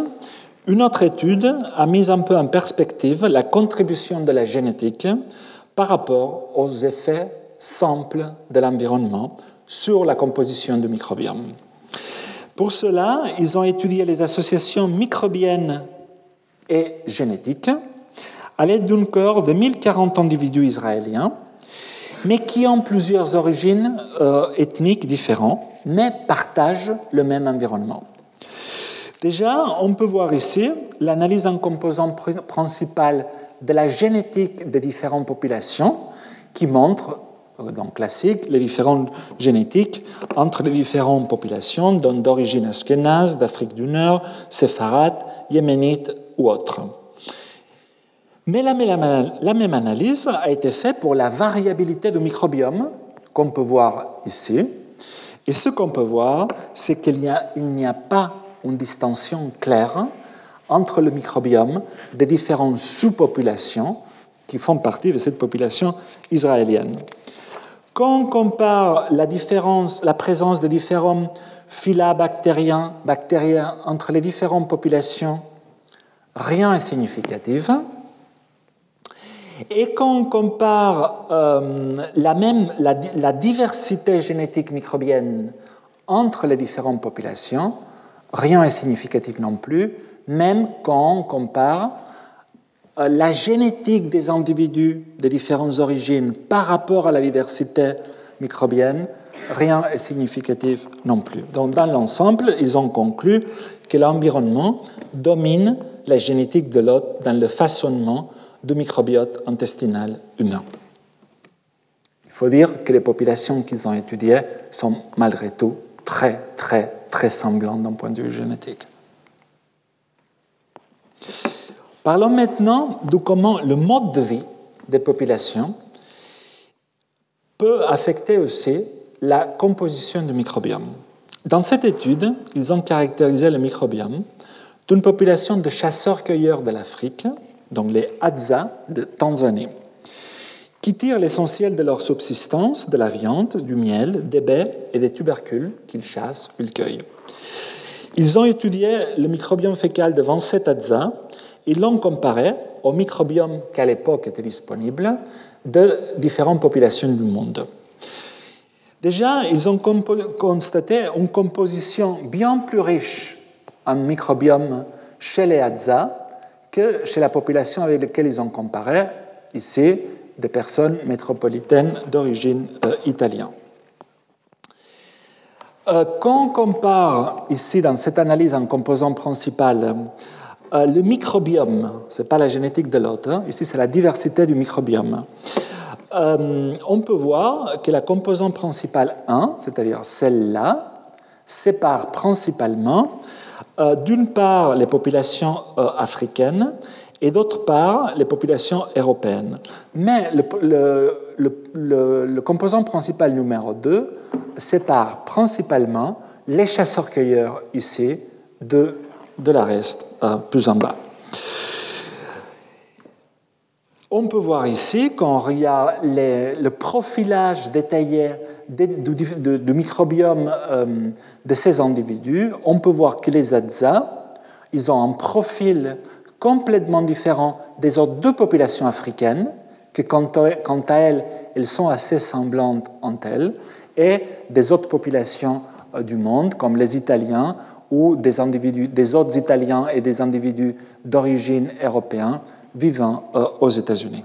une autre étude a mis un peu en perspective la contribution de la génétique par rapport aux effets simples de l'environnement sur la composition du microbiome. Pour cela, ils ont étudié les associations microbiennes et génétiques à l'aide d'une cohorte de 1040 individus israéliens, mais qui ont plusieurs origines euh, ethniques différentes, mais partagent le même environnement. Déjà, on peut voir ici l'analyse en composants principal de la génétique des différentes populations qui montre, euh, donc classique, les différentes génétiques entre les différentes populations d'origine ashkénaze, d'Afrique du Nord, séfarade, yéménite ou autres. Mais la, même analyse a été faite pour la variabilité du microbiome, qu'on peut voir ici. Et ce qu'on peut voir, c'est qu'il n'y a, pas une distinction claire entre le microbiome des différentes sous-populations qui font partie de cette population israélienne. Quand on compare la, différence, la présence de différents phyla bactériens, entre les différentes populations, rien n'est significatif. Et quand on compare euh, la, même, la, diversité génétique microbienne entre les différentes populations, rien n'est significatif non plus, même quand on compare euh, la génétique des individus de différentes origines par rapport à la diversité microbienne, rien n'est significatif non plus. Donc dans l'ensemble, ils ont conclu que l'environnement domine la génétique de l'hôte dans le façonnement du microbiote intestinal humain. Il faut dire que les populations qu'ils ont étudiées sont malgré tout très, très, très d'un point de vue génétique. Parlons maintenant de comment le mode de vie des populations peut affecter aussi la composition du microbiome. Dans cette étude, ils ont caractérisé le microbiome d'une population de chasseurs-cueilleurs de l'Afrique donc les Hadza de Tanzanie, qui tirent l'essentiel de leur subsistance de la viande, du miel, des baies et des tubercules qu'ils chassent ou cueillent. Ils ont étudié le microbiome fécal de 27 Hadza et l'ont comparé au microbiome qui à l'époque était disponible de différentes populations du monde. Déjà, ils ont constaté une composition bien plus riche en microbiome chez les Hadza que chez la population avec laquelle ils ont comparé, ici, des personnes métropolitaines d'origine euh, italienne. Euh, quand on compare ici dans cette analyse en composant principal euh, le microbiome, ce n'est pas la génétique de l'autre, hein, ici c'est la diversité du microbiome, on peut voir que la composante principale 1, c'est-à-dire celle-là, sépare principalement d'une part les populations africaines et d'autre part les populations européennes. Mais le, composant principal numéro 2 sépare principalement les chasseurs-cueilleurs ici de, de la reste euh, plus en bas. On peut voir ici, quand il y a le profilage détaillé du, microbiome euh, de ces individus, on peut voir que les Hadza, ils ont un profil complètement différent des autres deux populations africaines, que quant à elles, elles sont assez semblantes entre elles, et des autres populations euh, du monde, comme les Italiens ou des, individus, des autres Italiens et des individus d'origine européenne vivant euh, aux États-Unis.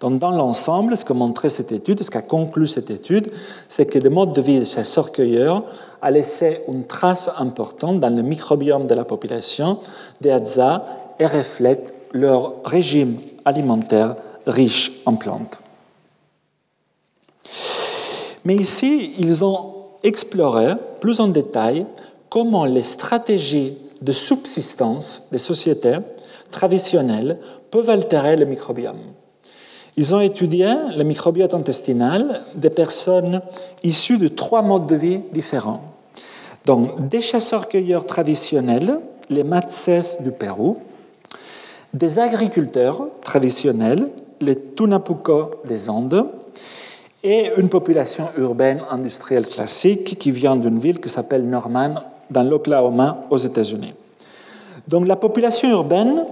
Dans l'ensemble, ce que montrait cette étude, ce qu'a conclu cette étude, c'est que le mode de vie de ces chasseurs-cueilleurs a laissé une trace importante dans le microbiome de la population des Hadza et reflète leur régime alimentaire riche en plantes. Mais ici, ils ont exploré plus en détail comment les stratégies de subsistance des sociétés traditionnelles peuvent altérer le microbiome. Ils ont étudié le microbiote intestinal des personnes issues de trois modes de vie différents. Donc, des chasseurs-cueilleurs traditionnels, les Matses du Pérou, des agriculteurs traditionnels, les Tunapuco des Andes, et une population urbaine industrielle classique qui vient d'une ville qui s'appelle Norman dans l'Oklahoma aux États-Unis. Donc la population urbaine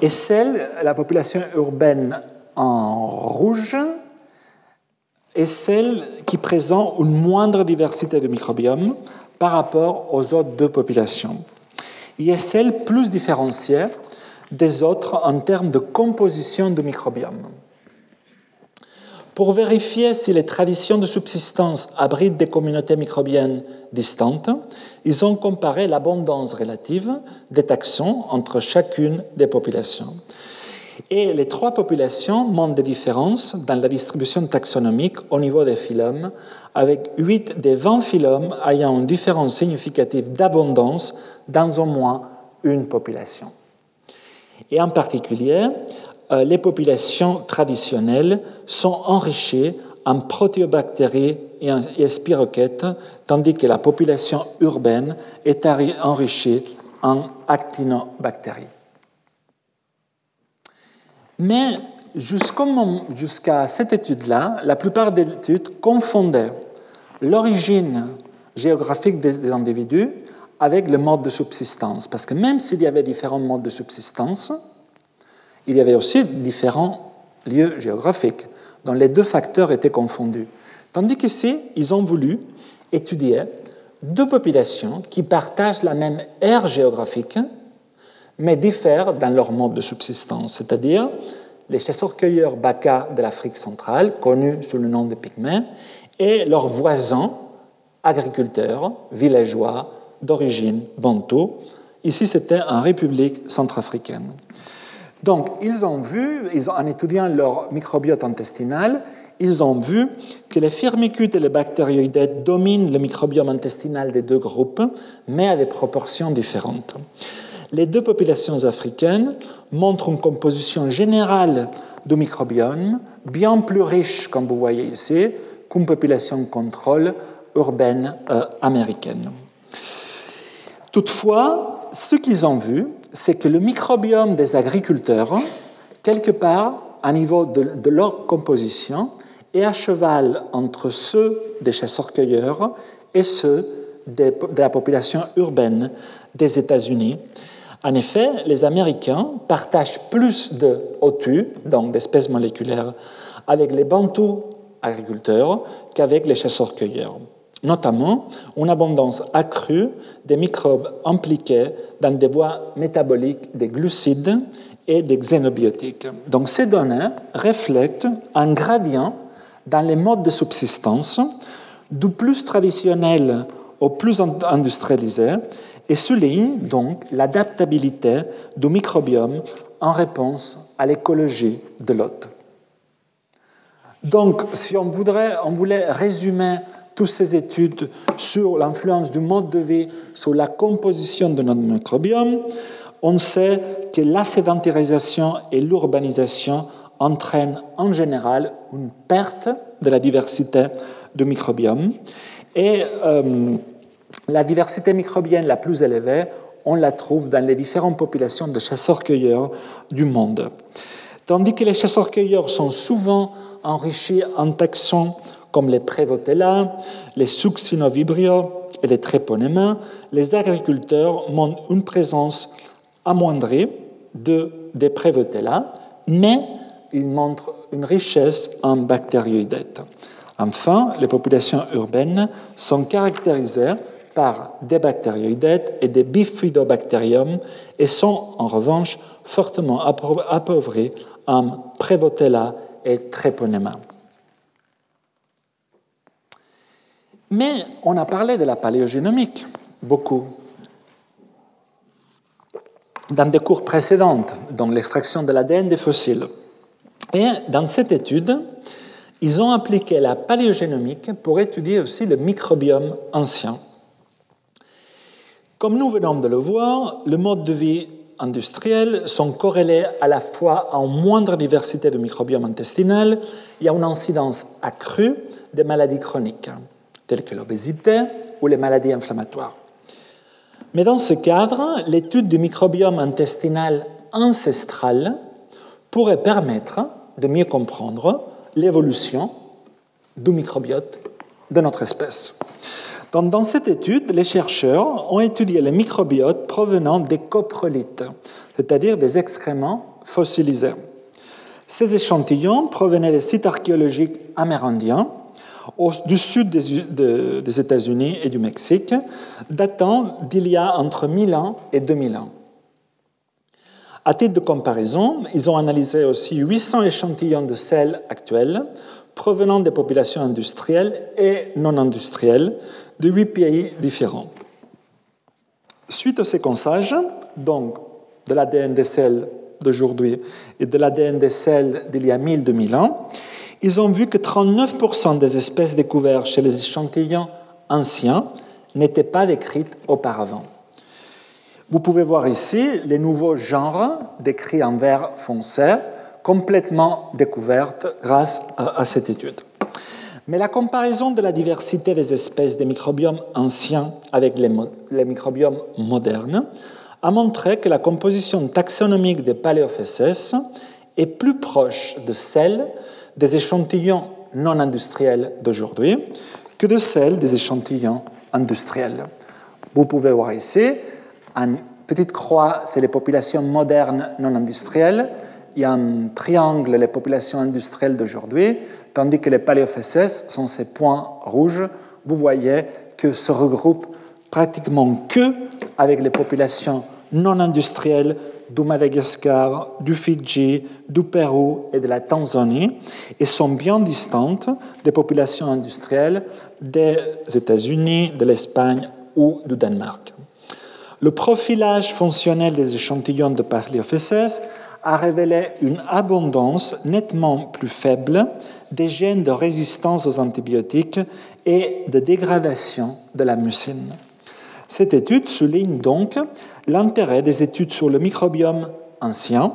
est celle, la population urbaine en rouge, est celle qui présente une moindre diversité de microbiome par rapport aux autres deux populations. Et est celle plus différenciée des autres en termes de composition du microbiome. Pour vérifier si les traditions de subsistance abritent des communautés microbiennes distantes, ils ont comparé l'abondance relative des taxons entre chacune des populations. Et les trois populations montrent des différences dans la distribution taxonomique au niveau des phylums, avec 8 des 20 phylums ayant une différence significative d'abondance dans au moins une population. Et en particulier, euh, les populations traditionnelles sont enrichies en protéobactéries et en spirochètes, tandis que la population urbaine est enrichie en actinobactéries. Mais jusqu'à cette étude-là, la plupart des études confondaient l'origine géographique des individus avec le mode de subsistance. Parce que même s'il y avait différents modes de subsistance, il y avait aussi différents lieux géographiques dont les deux facteurs étaient confondus. Tandis qu'ici, ils ont voulu étudier deux populations qui partagent la même aire géographique, mais diffèrent dans leur mode de subsistance, c'est-à-dire les chasseurs-cueilleurs Baka de l'Afrique centrale, connus sous le nom de Pygmées, et leurs voisins agriculteurs, villageois, d'origine bantou. Ici, c'était en République centrafricaine. Donc, ils ont vu, en étudiant leur microbiote intestinal, ils ont vu que les firmicutes et les bactérioïdetes dominent le microbiome intestinal des deux groupes, mais à des proportions différentes. Les deux populations africaines montrent une composition générale du microbiome bien plus riche, comme vous voyez ici, qu'une population contrôle urbaine euh, américaine. Toutefois, ce qu'ils ont vu, c'est que le microbiome des agriculteurs, quelque part, à niveau de, leur composition, est à cheval entre ceux des chasseurs-cueilleurs et ceux de la population urbaine des États-Unis. En effet, les Américains partagent plus de OTU, donc d'espèces moléculaires, avec les bantous agriculteurs qu'avec les chasseurs-cueilleurs notamment une abondance accrue des microbes impliqués dans des voies métaboliques des glucides et des xénobiotiques. Donc ces données reflètent un gradient dans les modes de subsistance du plus traditionnel au plus industrialisé et soulignent donc l'adaptabilité du microbiome en réponse à l'écologie de l'hôte. Donc, si on voulait résumer toutes ces études sur l'influence du mode de vie sur la composition de notre microbiome, on sait que la sédentarisation et l'urbanisation entraînent en général une perte de la diversité du microbiome. Et euh, la diversité microbienne la plus élevée, on la trouve dans les différentes populations de chasseurs-cueilleurs du monde. Tandis que les chasseurs-cueilleurs sont souvent enrichis en taxons comme les Prévotella, les Succinovibrio et les Treponema, les agriculteurs montrent une présence amoindrie de, des Prévotella, mais ils montrent une richesse en bactérioïdetes. Enfin, les populations urbaines sont caractérisées par des bactérioïdetes et des bifidobactériums et sont en revanche fortement appauvries en Prévotella et Treponema. Mais on a parlé de la paléogénomique beaucoup dans des cours précédentes, dans l'extraction de l'ADN des fossiles. Et dans cette étude, ils ont appliqué la paléogénomique pour étudier aussi le microbiome ancien. Comme nous venons de le voir, le mode de vie industriel sont corrélés à la fois à une moindre diversité de microbiome intestinal et à une incidence accrue des maladies chroniques, telles que l'obésité ou les maladies inflammatoires. Mais dans ce cadre, l'étude du microbiome intestinal ancestral pourrait permettre de mieux comprendre l'évolution du microbiote de notre espèce. Dans cette étude, les chercheurs ont étudié le microbiote provenant des coprolites, c'est-à-dire des excréments fossilisés. Ces échantillons provenaient des sites archéologiques amérindiens du sud des, États-Unis et du Mexique, datant d'il y a entre 1000 ans et 2000 ans. À titre de comparaison, ils ont analysé aussi 800 échantillons de sel actuels provenant des populations industrielles et non industrielles de huit pays différents. Suite au séquençage, donc de l'ADN des sels d'aujourd'hui et de l'ADN des sels d'il y a 1000-2000 ans, ils ont vu que 39% des espèces découvertes chez les échantillons anciens n'étaient pas décrites auparavant. Vous pouvez voir ici les nouveaux genres décrits en vert foncé, complètement découvertes grâce à, cette étude. Mais la comparaison de la diversité des espèces des microbiomes anciens avec les, microbiomes modernes a montré que la composition taxonomique des paléophécès est plus proche de celle des échantillons non industriels d'aujourd'hui que de celle des échantillons industriels. Vous pouvez voir ici, en petite croix, c'est les populations modernes non industrielles. Il y a un triangle, les populations industrielles d'aujourd'hui, tandis que les paléophécès sont ces points rouges. Vous voyez que se regroupent pratiquement que avec les populations non industrielles du Madagascar, du Fidji, du Pérou et de la Tanzanie et sont bien distantes des populations industrielles des États-Unis, de l'Espagne ou du Danemark. Le profilage fonctionnel des échantillons de Paléophécès a révélé une abondance nettement plus faible des gènes de résistance aux antibiotiques et de dégradation de la mucine. Cette étude souligne donc l'intérêt des études sur le microbiome ancien,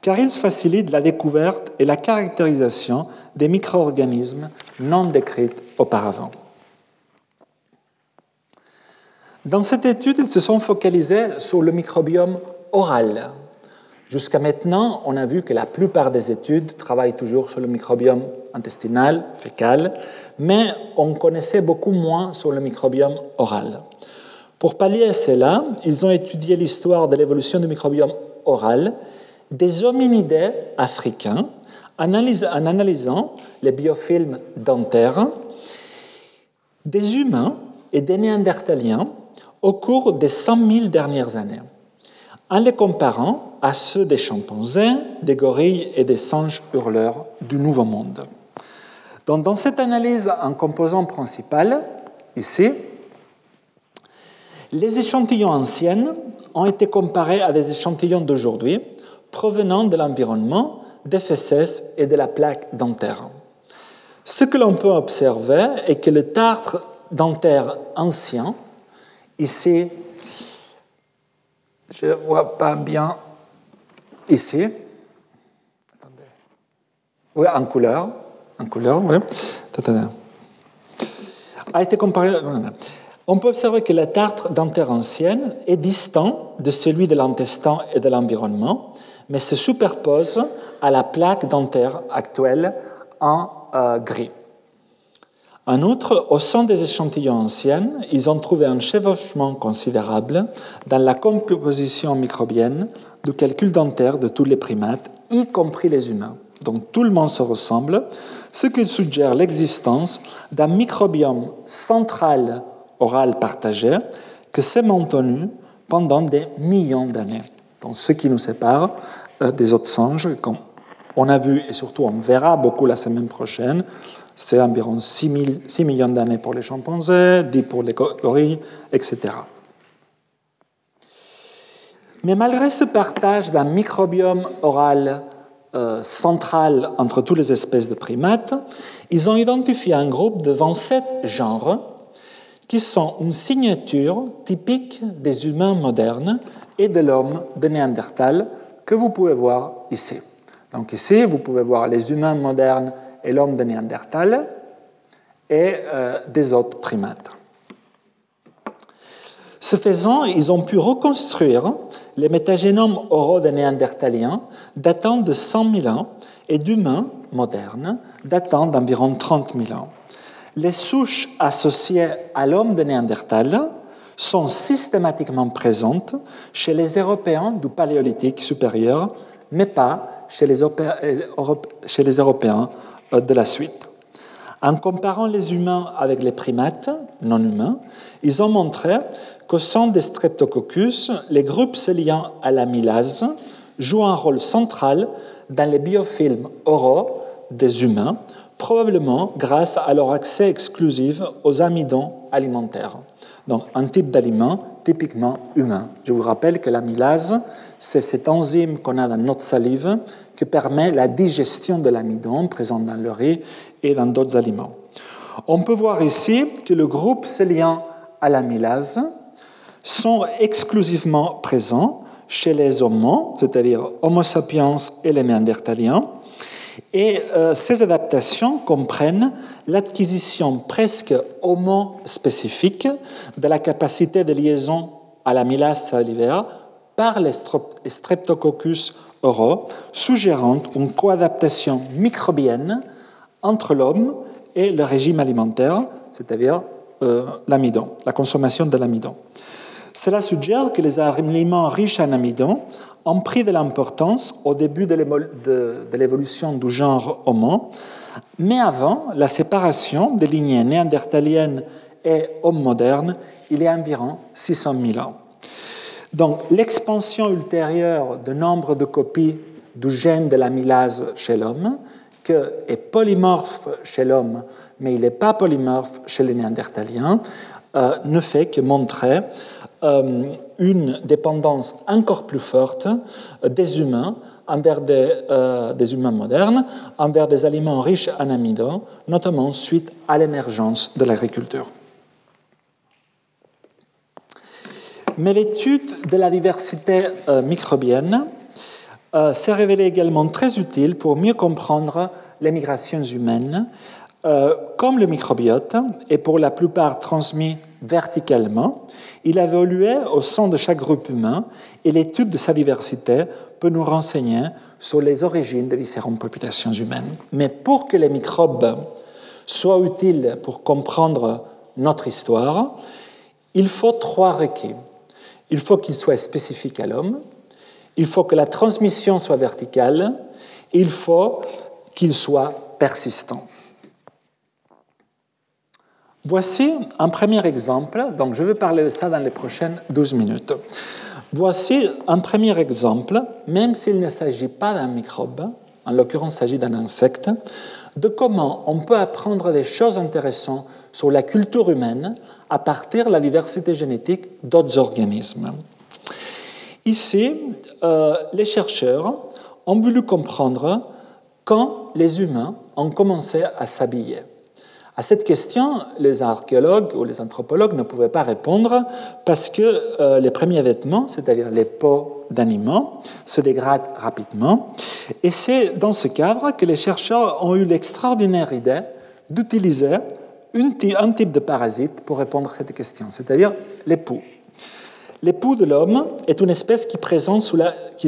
car ils facilitent la découverte et la caractérisation des micro-organismes non décrits auparavant. Dans cette étude, ils se sont focalisés sur le microbiome oral. Jusqu'à maintenant, on a vu que la plupart des études travaillent toujours sur le microbiome intestinal, fécal, mais on connaissait beaucoup moins sur le microbiome oral. Pour pallier cela, ils ont étudié l'histoire de l'évolution du microbiome oral des hominidés africains en analysant les biofilms dentaires des humains et des néandertaliens au cours des 100 000 dernières années, en les comparant à ceux des chimpanzés, des gorilles et des singes hurleurs du Nouveau Monde. Donc, dans cette analyse en composant principal, ici, les échantillons anciens ont été comparés à des échantillons d'aujourd'hui provenant de l'environnement, des fesses et de la plaque dentaire. Ce que l'on peut observer est que le tartre dentaire ancien, ici, je ne vois pas bien ici, oui, en couleur, en couleur, oui, a été comparé on peut observer que la tartre dentaire ancienne est distant de celui de l'intestin et de l'environnement, mais se superpose à la plaque dentaire actuelle en euh, gris. En outre, au sein des échantillons anciens, ils ont trouvé un chevauchement considérable dans la composition microbienne du calcul dentaire de tous les primates, y compris les humains. Donc tout le monde se ressemble, ce qui suggère l'existence d'un microbiome central oral partagé que s'est maintenu pendant des millions d'années. Donc, ce qui nous sépare euh, des autres singes, comme on a vu et surtout on verra beaucoup la semaine prochaine, c'est environ 6, millions d'années pour les chimpanzés, 10 pour les gorilles, etc. Mais malgré ce partage d'un microbiome oral euh, centrale entre toutes les espèces de primates, ils ont identifié un groupe de 27 genres qui sont une signature typique des humains modernes et de l'homme de Néandertal que vous pouvez voir ici. Donc ici, vous pouvez voir les humains modernes et l'homme de Néandertal et euh, des autres primates. Ce faisant, ils ont pu reconstruire les métagénomes oraux des néandertaliens datant de 100 000 ans et d'humains modernes datant d'environ 30 000 ans. Les souches associées à l'homme de Néandertal sont systématiquement présentes chez les Européens du Paléolithique supérieur, mais pas chez les, les Européens euh, de la suite. En comparant les humains avec les primates non humains, ils ont montré qu'au sein des Streptococcus, les groupes se liant à l'amylase jouent un rôle central dans les biofilms oraux des humains, probablement grâce à leur accès exclusif aux amidons alimentaires. Donc un type d'aliment typiquement humain. Je vous rappelle que l'amylase, c'est cette enzyme qu'on a dans notre salive qui permet la digestion de l'amidon présent dans le riz et dans d'autres aliments. On peut voir ici que le groupe liant à l'amylase sont exclusivement présents chez les Homo, c'est-à-dire Homo sapiens et les Néandertaliens. Et euh, ces adaptations comprennent l'acquisition presque homo-spécifique de la capacité de liaison à l'amylase salivaire par les Streptococcus oraux, suggérant une coadaptation microbienne entre l'homme et le régime alimentaire, c'est-à-dire euh, l'amidon, la consommation de l'amidon. Cela suggère que les aliments riches en amidon ont pris de l'importance au début de l'évolution du genre Homo, mais avant la séparation des lignées néandertaliennes et homme moderne, il y a environ 600 000 ans. Donc l'expansion ultérieure du nombre de copies du gène de l'amylase chez l'homme, qui est polymorphe chez l'homme, mais il n'est pas polymorphe chez les néandertaliens, euh, ne fait que montrer euh, une dépendance encore plus forte des humains envers des, euh, des, humains modernes, envers des aliments riches en amidon, notamment suite à l'émergence de l'agriculture. Mais l'étude de la diversité euh, s'est révélée également très utile pour mieux comprendre les migrations humaines, comme le microbiote est pour la plupart transmis verticalement, il a évolué au sein de chaque groupe humain et l'étude de sa diversité peut nous renseigner sur les origines des différentes populations humaines. Mais pour que les microbes soient utiles pour comprendre notre histoire, il faut trois requis. Il faut qu'ils soient spécifiques à l'homme, il faut que la transmission soit verticale, il faut qu'ils soient persistants. Voici un premier exemple, donc je vais parler de ça dans les prochaines 12 minutes. Voici un premier exemple, même s'il ne s'agit pas d'un microbe, en l'occurrence il s'agit d'un insecte, de comment on peut apprendre des choses intéressantes sur la culture humaine à partir de la diversité génétique d'autres organismes. Ici, euh, les chercheurs ont voulu comprendre quand les humains ont commencé à s'habiller. À cette question, les archéologues ou les anthropologues ne pouvaient pas répondre parce que euh, les premiers vêtements, c'est-à-dire les peaux d'animaux, se dégradent rapidement. Et c'est dans ce cadre que les chercheurs ont eu l'extraordinaire idée d'utiliser un type de parasite pour répondre à cette question, c'est-à-dire les poux. L'époux de l'homme est une espèce qui,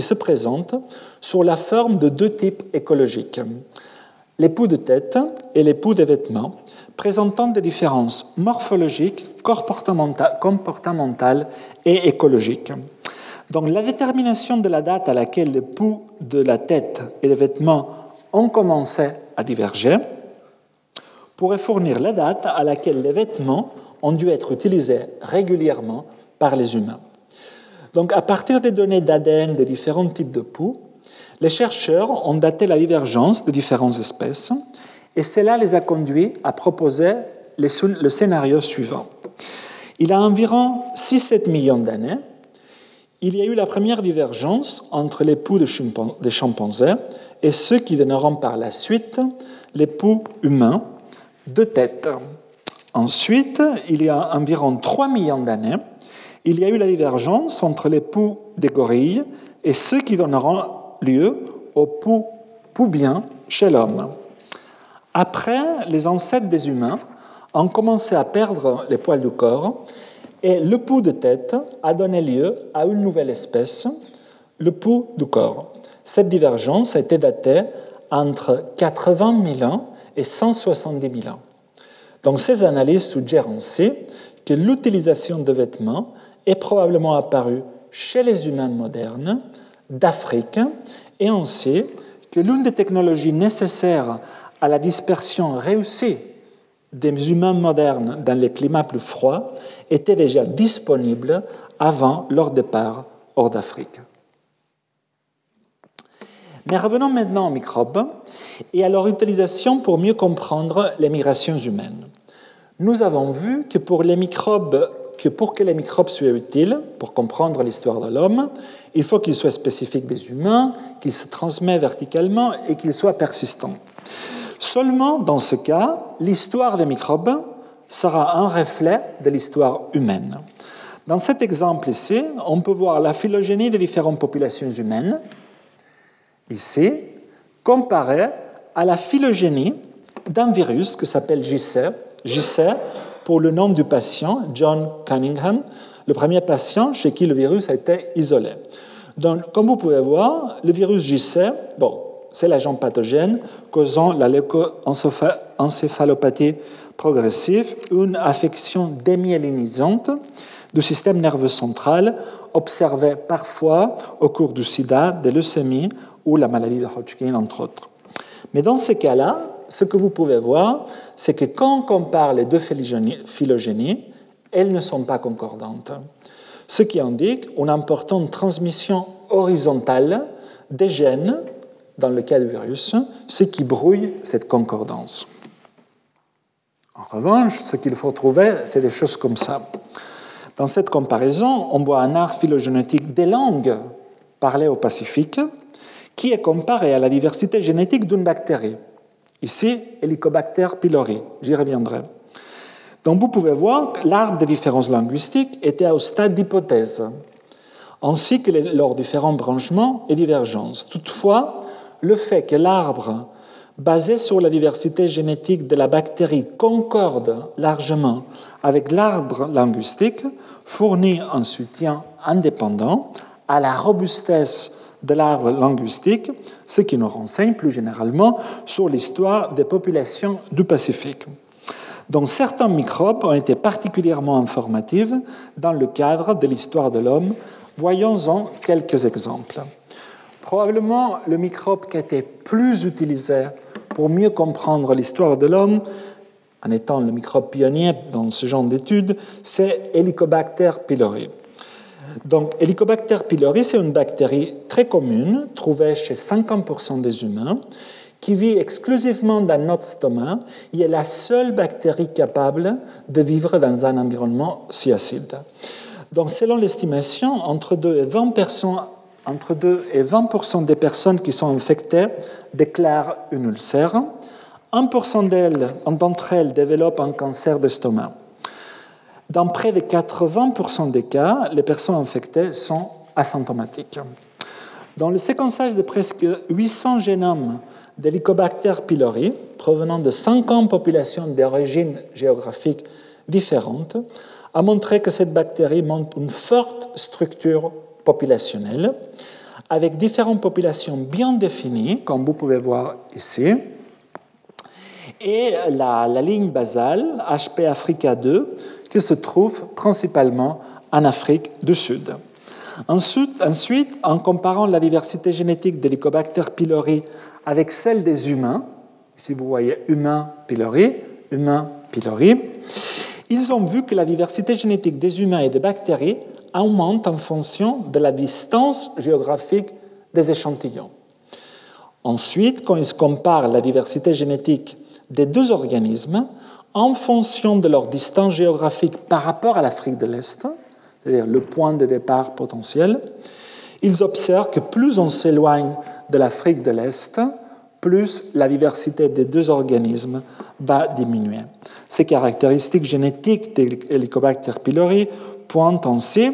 se présente sous la forme de deux types écologiques, l'époux de tête et l'époux des vêtements, présentant des différences morphologiques, comportementales et écologiques. Donc la détermination de la date à laquelle le pouls de la tête et les vêtements ont commencé à diverger pourrait fournir la date à laquelle les vêtements ont dû être utilisés régulièrement par les humains. Donc à partir des données d'ADN des différents types de poux, les chercheurs ont daté la divergence de différentes espèces et cela les a conduits à proposer le scénario suivant. Il y a environ 6-7 millions d'années, il y a eu la première divergence entre les poux de chimpanzés et ceux qui donneront par la suite les poux humains de tête. Ensuite, il y a environ 3 millions d'années, il y a eu la divergence entre les poux des gorilles et ceux qui donneront lieu aux poux poubiens chez l'homme. Après, les ancêtres des humains ont commencé à perdre les poils du corps et le pouls de tête a donné lieu à une nouvelle espèce, le pouls du corps. Cette divergence a été datée entre 80 000 ans et 170 000 ans. Donc ces analyses suggèrent aussi que l'utilisation de vêtements est probablement apparue chez les humains modernes d'Afrique et on sait que l'une des technologies nécessaires à la dispersion réussie des humains modernes dans les climats plus froids était déjà disponible avant leur départ hors d'Afrique. Mais revenons maintenant aux microbes et à leur utilisation pour mieux comprendre les migrations humaines. Nous avons vu que pour les microbes que pour que les microbes soient utiles, pour comprendre l'histoire de l'homme, il faut qu'ils soient spécifiques des humains, qu'ils se transmettent verticalement et qu'ils soient persistants. Seulement dans ce cas, l'histoire des microbes sera un reflet de l'histoire humaine. Dans cet exemple ici, on peut voir la phylogénie des différentes populations humaines, ici, comparée à la phylogénie d'un virus qui s'appelle JC, JC pour le nom du patient, John Cunningham, le premier patient chez qui le virus a été isolé. Donc, comme vous pouvez voir, le virus JC, bon, c'est l'agent pathogène causant la leucoencéphalopathie progressive, une affection démyélinisante du système nerveux central observée parfois au cours du sida, de leucémie ou la maladie de Hodgkin, entre autres. Mais dans ces cas-là, ce que vous pouvez voir, c'est que quand on compare les deux phylogénies, elles ne sont pas concordantes. Ce qui indique une importante transmission horizontale des gènes dans le cas du virus, ce qui brouille cette concordance. En revanche, ce qu'il faut trouver, c'est des choses comme ça. Dans cette comparaison, on voit un art phylogénétique des langues parlées au Pacifique qui est comparé à la diversité génétique d'une bactérie. Ici, Helicobacter pylori, j'y reviendrai. Donc vous pouvez voir que l'arbre des différences linguistiques était au stade d'hypothèse, ainsi que leurs différents branchements et divergences. Toutefois, le fait que l'arbre basé sur la diversité génétique de la bactérie concorde largement avec l'arbre linguistique fournit un soutien indépendant à la robustesse de l'arbre linguistique, ce qui nous renseigne plus généralement sur l'histoire des populations du Pacifique. Donc certains microbes ont été particulièrement informatifs dans le cadre de l'histoire de l'homme. Voyons-en quelques exemples. Probablement le microbe qui a été plus utilisé pour mieux comprendre l'histoire de l'homme, en étant le microbe pionnier dans ce genre d'études, c'est Helicobacter pylori. Donc, Helicobacter pylori, c'est une bactérie très commune, trouvée chez 50% des humains, qui vit exclusivement dans notre stomac et est la seule bactérie capable de vivre dans un environnement si acide. Donc, selon l'estimation, entre 2 et 20 entre 2 et 20 des personnes qui sont infectées déclarent une ulcère. 1% d'entre elles développent un cancer d'estomac. Dans près de 80% des cas, les personnes infectées sont asymptomatiques. Dans le séquençage de presque 800 génomes d'Helicobacter pylori, provenant de 50 populations d'origine géographique différentes, a montré que cette bactérie montre une forte structure populationnelle, avec différentes populations bien définies, comme vous pouvez voir ici. Et la, ligne basale, HP Africa 2, qui se trouve principalement en Afrique du Sud. Ensuite, ensuite en comparant la diversité génétique de l'Helicobacter pylori avec celle des humains, ici vous voyez humain pylori, humain pylori, ils ont vu que la diversité génétique des humains et des bactéries augmente en fonction de la distance géographique des échantillons. Ensuite, quand ils comparent la diversité génétique des deux organismes, en fonction de leur distance géographique par rapport à l'Afrique de l'Est, c'est-à-dire le point de départ potentiel, ils observent que plus on s'éloigne de l'Afrique de l'Est, plus la diversité des deux organismes va diminuer. Ces caractéristiques génétiques de Helicobacter pylori pointent ainsi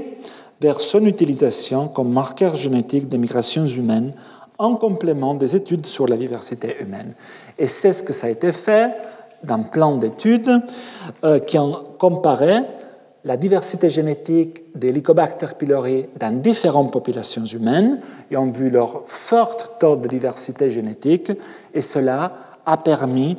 vers son utilisation comme marqueur génétique des migrations humaines en complément des études sur la diversité humaine. Et c'est ce que ça a été fait d'un plan d'études euh, qui ont comparé la diversité génétique des Helicobacter pylori dans différentes populations humaines et ont vu leur fort taux de diversité génétique et cela a permis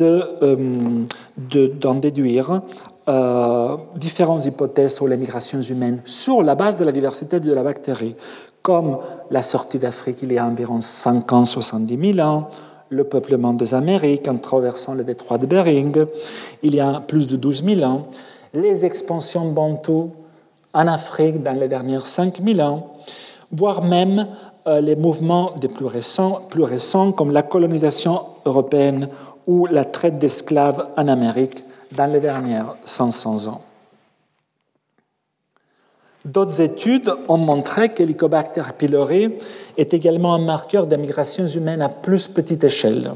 euh, d'en de, déduire euh, différentes hypothèses sur les migrations humaines sur la base de la diversité de la bactérie, comme la sortie d'Afrique il y a environ 50 70 000 ans, le peuplement des Amériques en traversant le détroit de Bering il y a plus de 12 000 ans, les expansions bantoues en Afrique dans les dernières 5 000 ans, voire même euh, les mouvements des plus récents, plus récents comme la colonisation européenne ou la traite d'esclaves en Amérique dans les dernières 500 ans. D'autres études ont montré que l'Helicobacter pylori est également un marqueur des migrations humaines à plus petite échelle.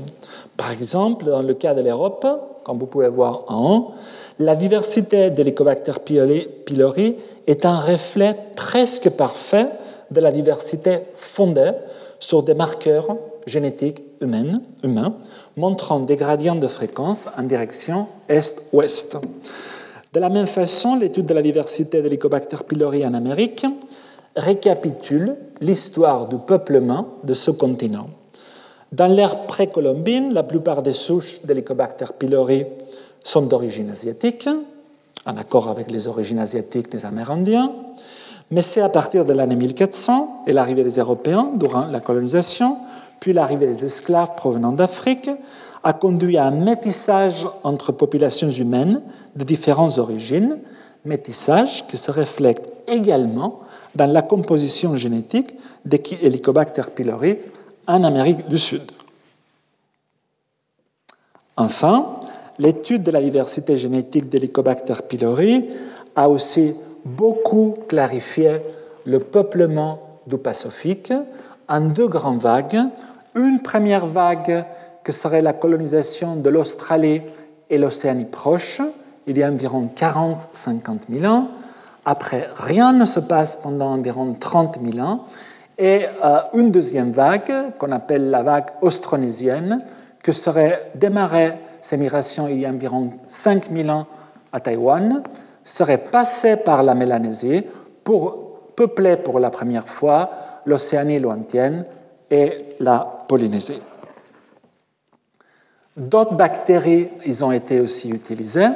Par exemple, dans le cas de l'Europe, comme vous pouvez voir en haut, la diversité de l'Helicobacter pylori est un reflet presque parfait de la diversité fondée sur des marqueurs génétiques humains, humains montrant des gradients de fréquence en direction est-ouest. De la même façon, l'étude de la diversité de l'Helicobacter pylori en Amérique récapitule l'histoire du peuplement de ce continent. Dans l'ère précolombine, la plupart des souches d'Helicobacter pylori sont d'origine asiatique, en accord avec les origines asiatiques des Amérindiens, mais c'est à partir de l'année 1400 et l'arrivée des Européens durant la colonisation, puis l'arrivée des esclaves provenant d'Afrique, a conduit à un métissage entre populations humaines de différentes origines, métissage qui se reflète également dans la composition génétique des Helicobacter pylori en Amérique du Sud. Enfin, l'étude de la diversité génétique d'Helicobacter pylori a aussi beaucoup clarifié le peuplement du Pacifique en deux grandes vagues. Une première vague que serait la colonisation de l'Australie et l'Océanie proche, il y a environ 40-50 000 ans. Après, rien ne se passe pendant environ 30 000 ans. Et euh, une deuxième vague, qu'on appelle la vague austronésienne, que serait démarrée ces migrations il y a environ 5000 ans à Taïwan, serait passée par la Mélanésie pour peupler pour la première fois l'Océanie lointaine et la Polynésie. D'autres bactéries ils ont été aussi utilisées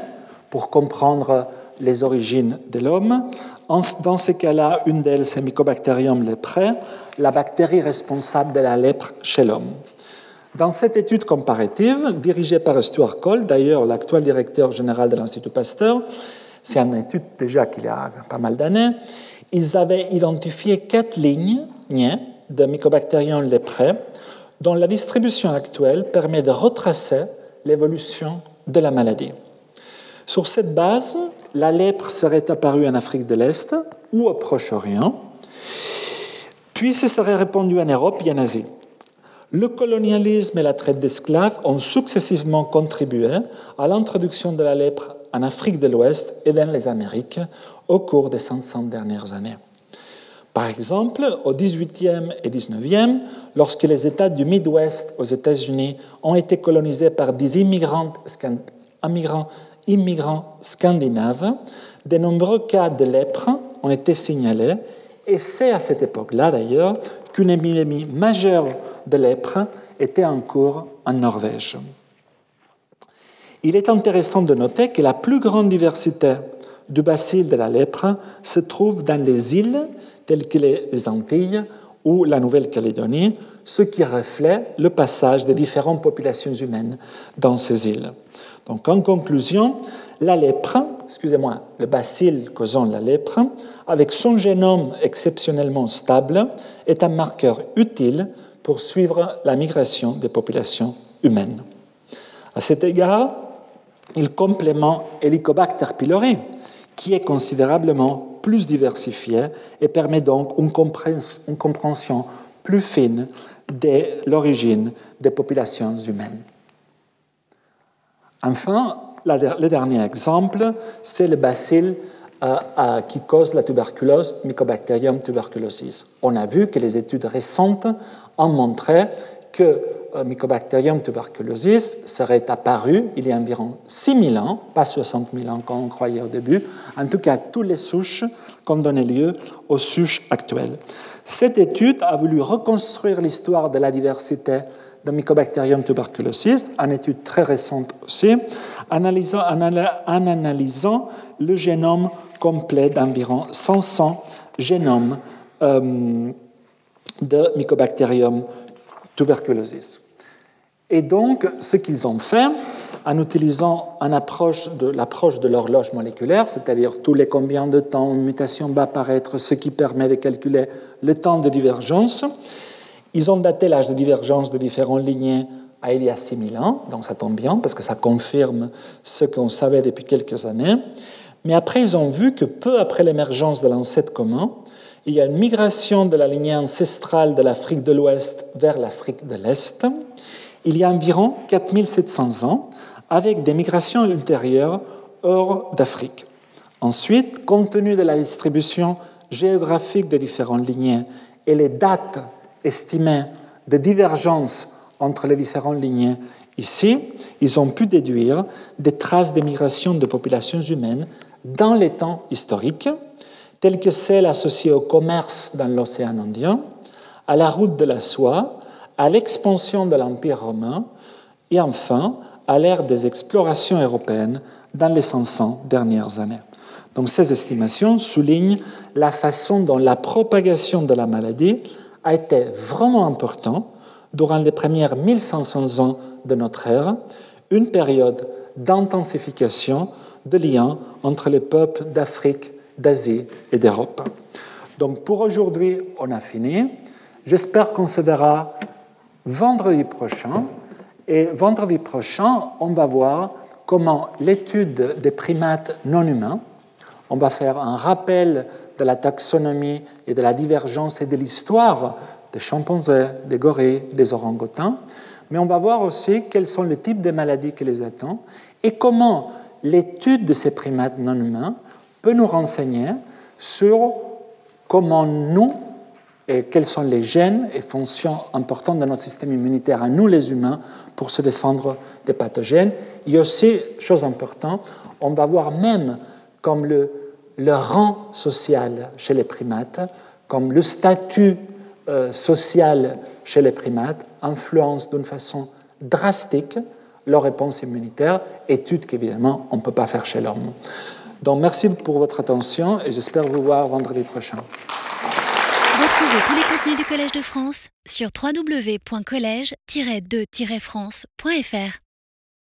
pour comprendre les origines de l'homme. Dans ce cas-là, une d'elles, c'est Mycobacterium leprae, la bactérie responsable de la lèpre chez l'homme. Dans cette étude comparative, dirigée par Stuart Cole, d'ailleurs l'actuel directeur général de l'Institut Pasteur, c'est une étude déjà qu'il y a pas mal d'années, ils avaient identifié quatre lignes de Mycobacterium leprae dont la distribution actuelle permet de retracer l'évolution de la maladie. Sur cette base, la lèpre serait apparue en Afrique de l'Est ou au Proche-Orient, puis se serait répandue en Europe et en Asie. Le colonialisme et la traite d'esclaves ont successivement contribué à l'introduction de la lèpre en Afrique de l'Ouest et dans les Amériques au cours des 500 dernières années. Par exemple, au 18e et 19e, lorsque les États du Midwest aux États-Unis ont été colonisés par des immigrants, immigrants scandinaves, de nombreux cas de lèpre ont été signalés, et c'est à cette époque-là d'ailleurs qu'une épidémie majeure de lèpre était en cours en Norvège. Il est intéressant de noter que la plus grande diversité du bacille de la lèpre se trouve dans les îles telles que les Antilles ou la Nouvelle-Calédonie, ce qui reflète le passage des différentes populations humaines dans ces îles. Donc, en conclusion, la lèpre, excusez-moi, le bacille causant la lèpre, avec son génome exceptionnellement stable, est un marqueur utile pour suivre la migration des populations humaines. À cet égard, il complémente Helicobacter pylori, qui est considérablement plus diversifié et permet donc une compréhension plus fine de l'origine des populations humaines. Enfin, le dernier exemple, c'est le bacille euh, qui cause la tuberculose, Mycobacterium tuberculosis. On a vu que les études récentes ont montré que euh, Mycobacterium tuberculosis serait apparu il y a environ 6000 ans, pas 60 000 ans comme on croyait au début, en tout cas toutes les souches qui ont donné lieu aux souches actuelles. Cette étude a voulu reconstruire l'histoire de la diversité de Mycobacterium tuberculosis, une étude très récente aussi, en analysant le génome complet d'environ 500 génomes euh, de Mycobacterium tuberculosis. Et donc, ce qu'ils ont fait, en utilisant l'approche de l'horloge moléculaire, c'est-à-dire tous les combien de temps une mutation va apparaître, ce qui permet de calculer le temps de divergence, ils ont daté l'âge de divergence de différents lignées à il y a 6000 ans, donc ça tombe bien parce que ça confirme ce qu'on savait depuis quelques années. Mais après, ils ont vu que peu après l'émergence de l'ancêtre commun, il y a une migration de la lignée ancestrale de l'Afrique de l'Ouest vers l'Afrique de l'Est, il y a environ 4700 ans, avec des migrations ultérieures hors d'Afrique. Ensuite, compte tenu de la distribution géographique des différentes lignées et les dates estimées de divergence entre les différentes lignées ici, ils ont pu déduire des traces d'émigration de populations humaines dans les temps historiques, telles que celles associées au commerce dans l'océan Indien, à la route de la soie, à l'expansion de l'Empire romain et enfin à l'ère des explorations européennes dans les 500 dernières années. Donc ces estimations soulignent la façon dont la propagation de la maladie a été vraiment importante durant les premières 1500 ans de notre ère, une période d'intensification de liens entre les peuples d'Afrique, d'Asie et d'Europe. Donc pour aujourd'hui, on a fini. J'espère qu'on se verra vendredi prochain. Et vendredi prochain, on va voir comment l'étude des primates non humains, on va faire un rappel de la taxonomie et de la divergence et de l'histoire des chimpanzés, des gorilles, des orang-outans, mais on va voir aussi quels sont les types de maladies qui les attendent et comment l'étude de ces primates non humains peut nous renseigner sur comment nous et quels sont les gènes et fonctions importantes de notre système immunitaire à nous les humains pour se défendre des pathogènes. Il y a aussi, chose importante, on va voir même comme le, rang social chez les primates, comme le statut euh, social chez les primates influence d'une façon drastique leur réponse immunitaire, étude qu'évidemment on ne peut pas faire chez l'homme. Donc merci pour votre attention et j'espère vous voir vendredi prochain. Retrouvez tous les contenus du Collège de France sur www.colège-2-france.fr.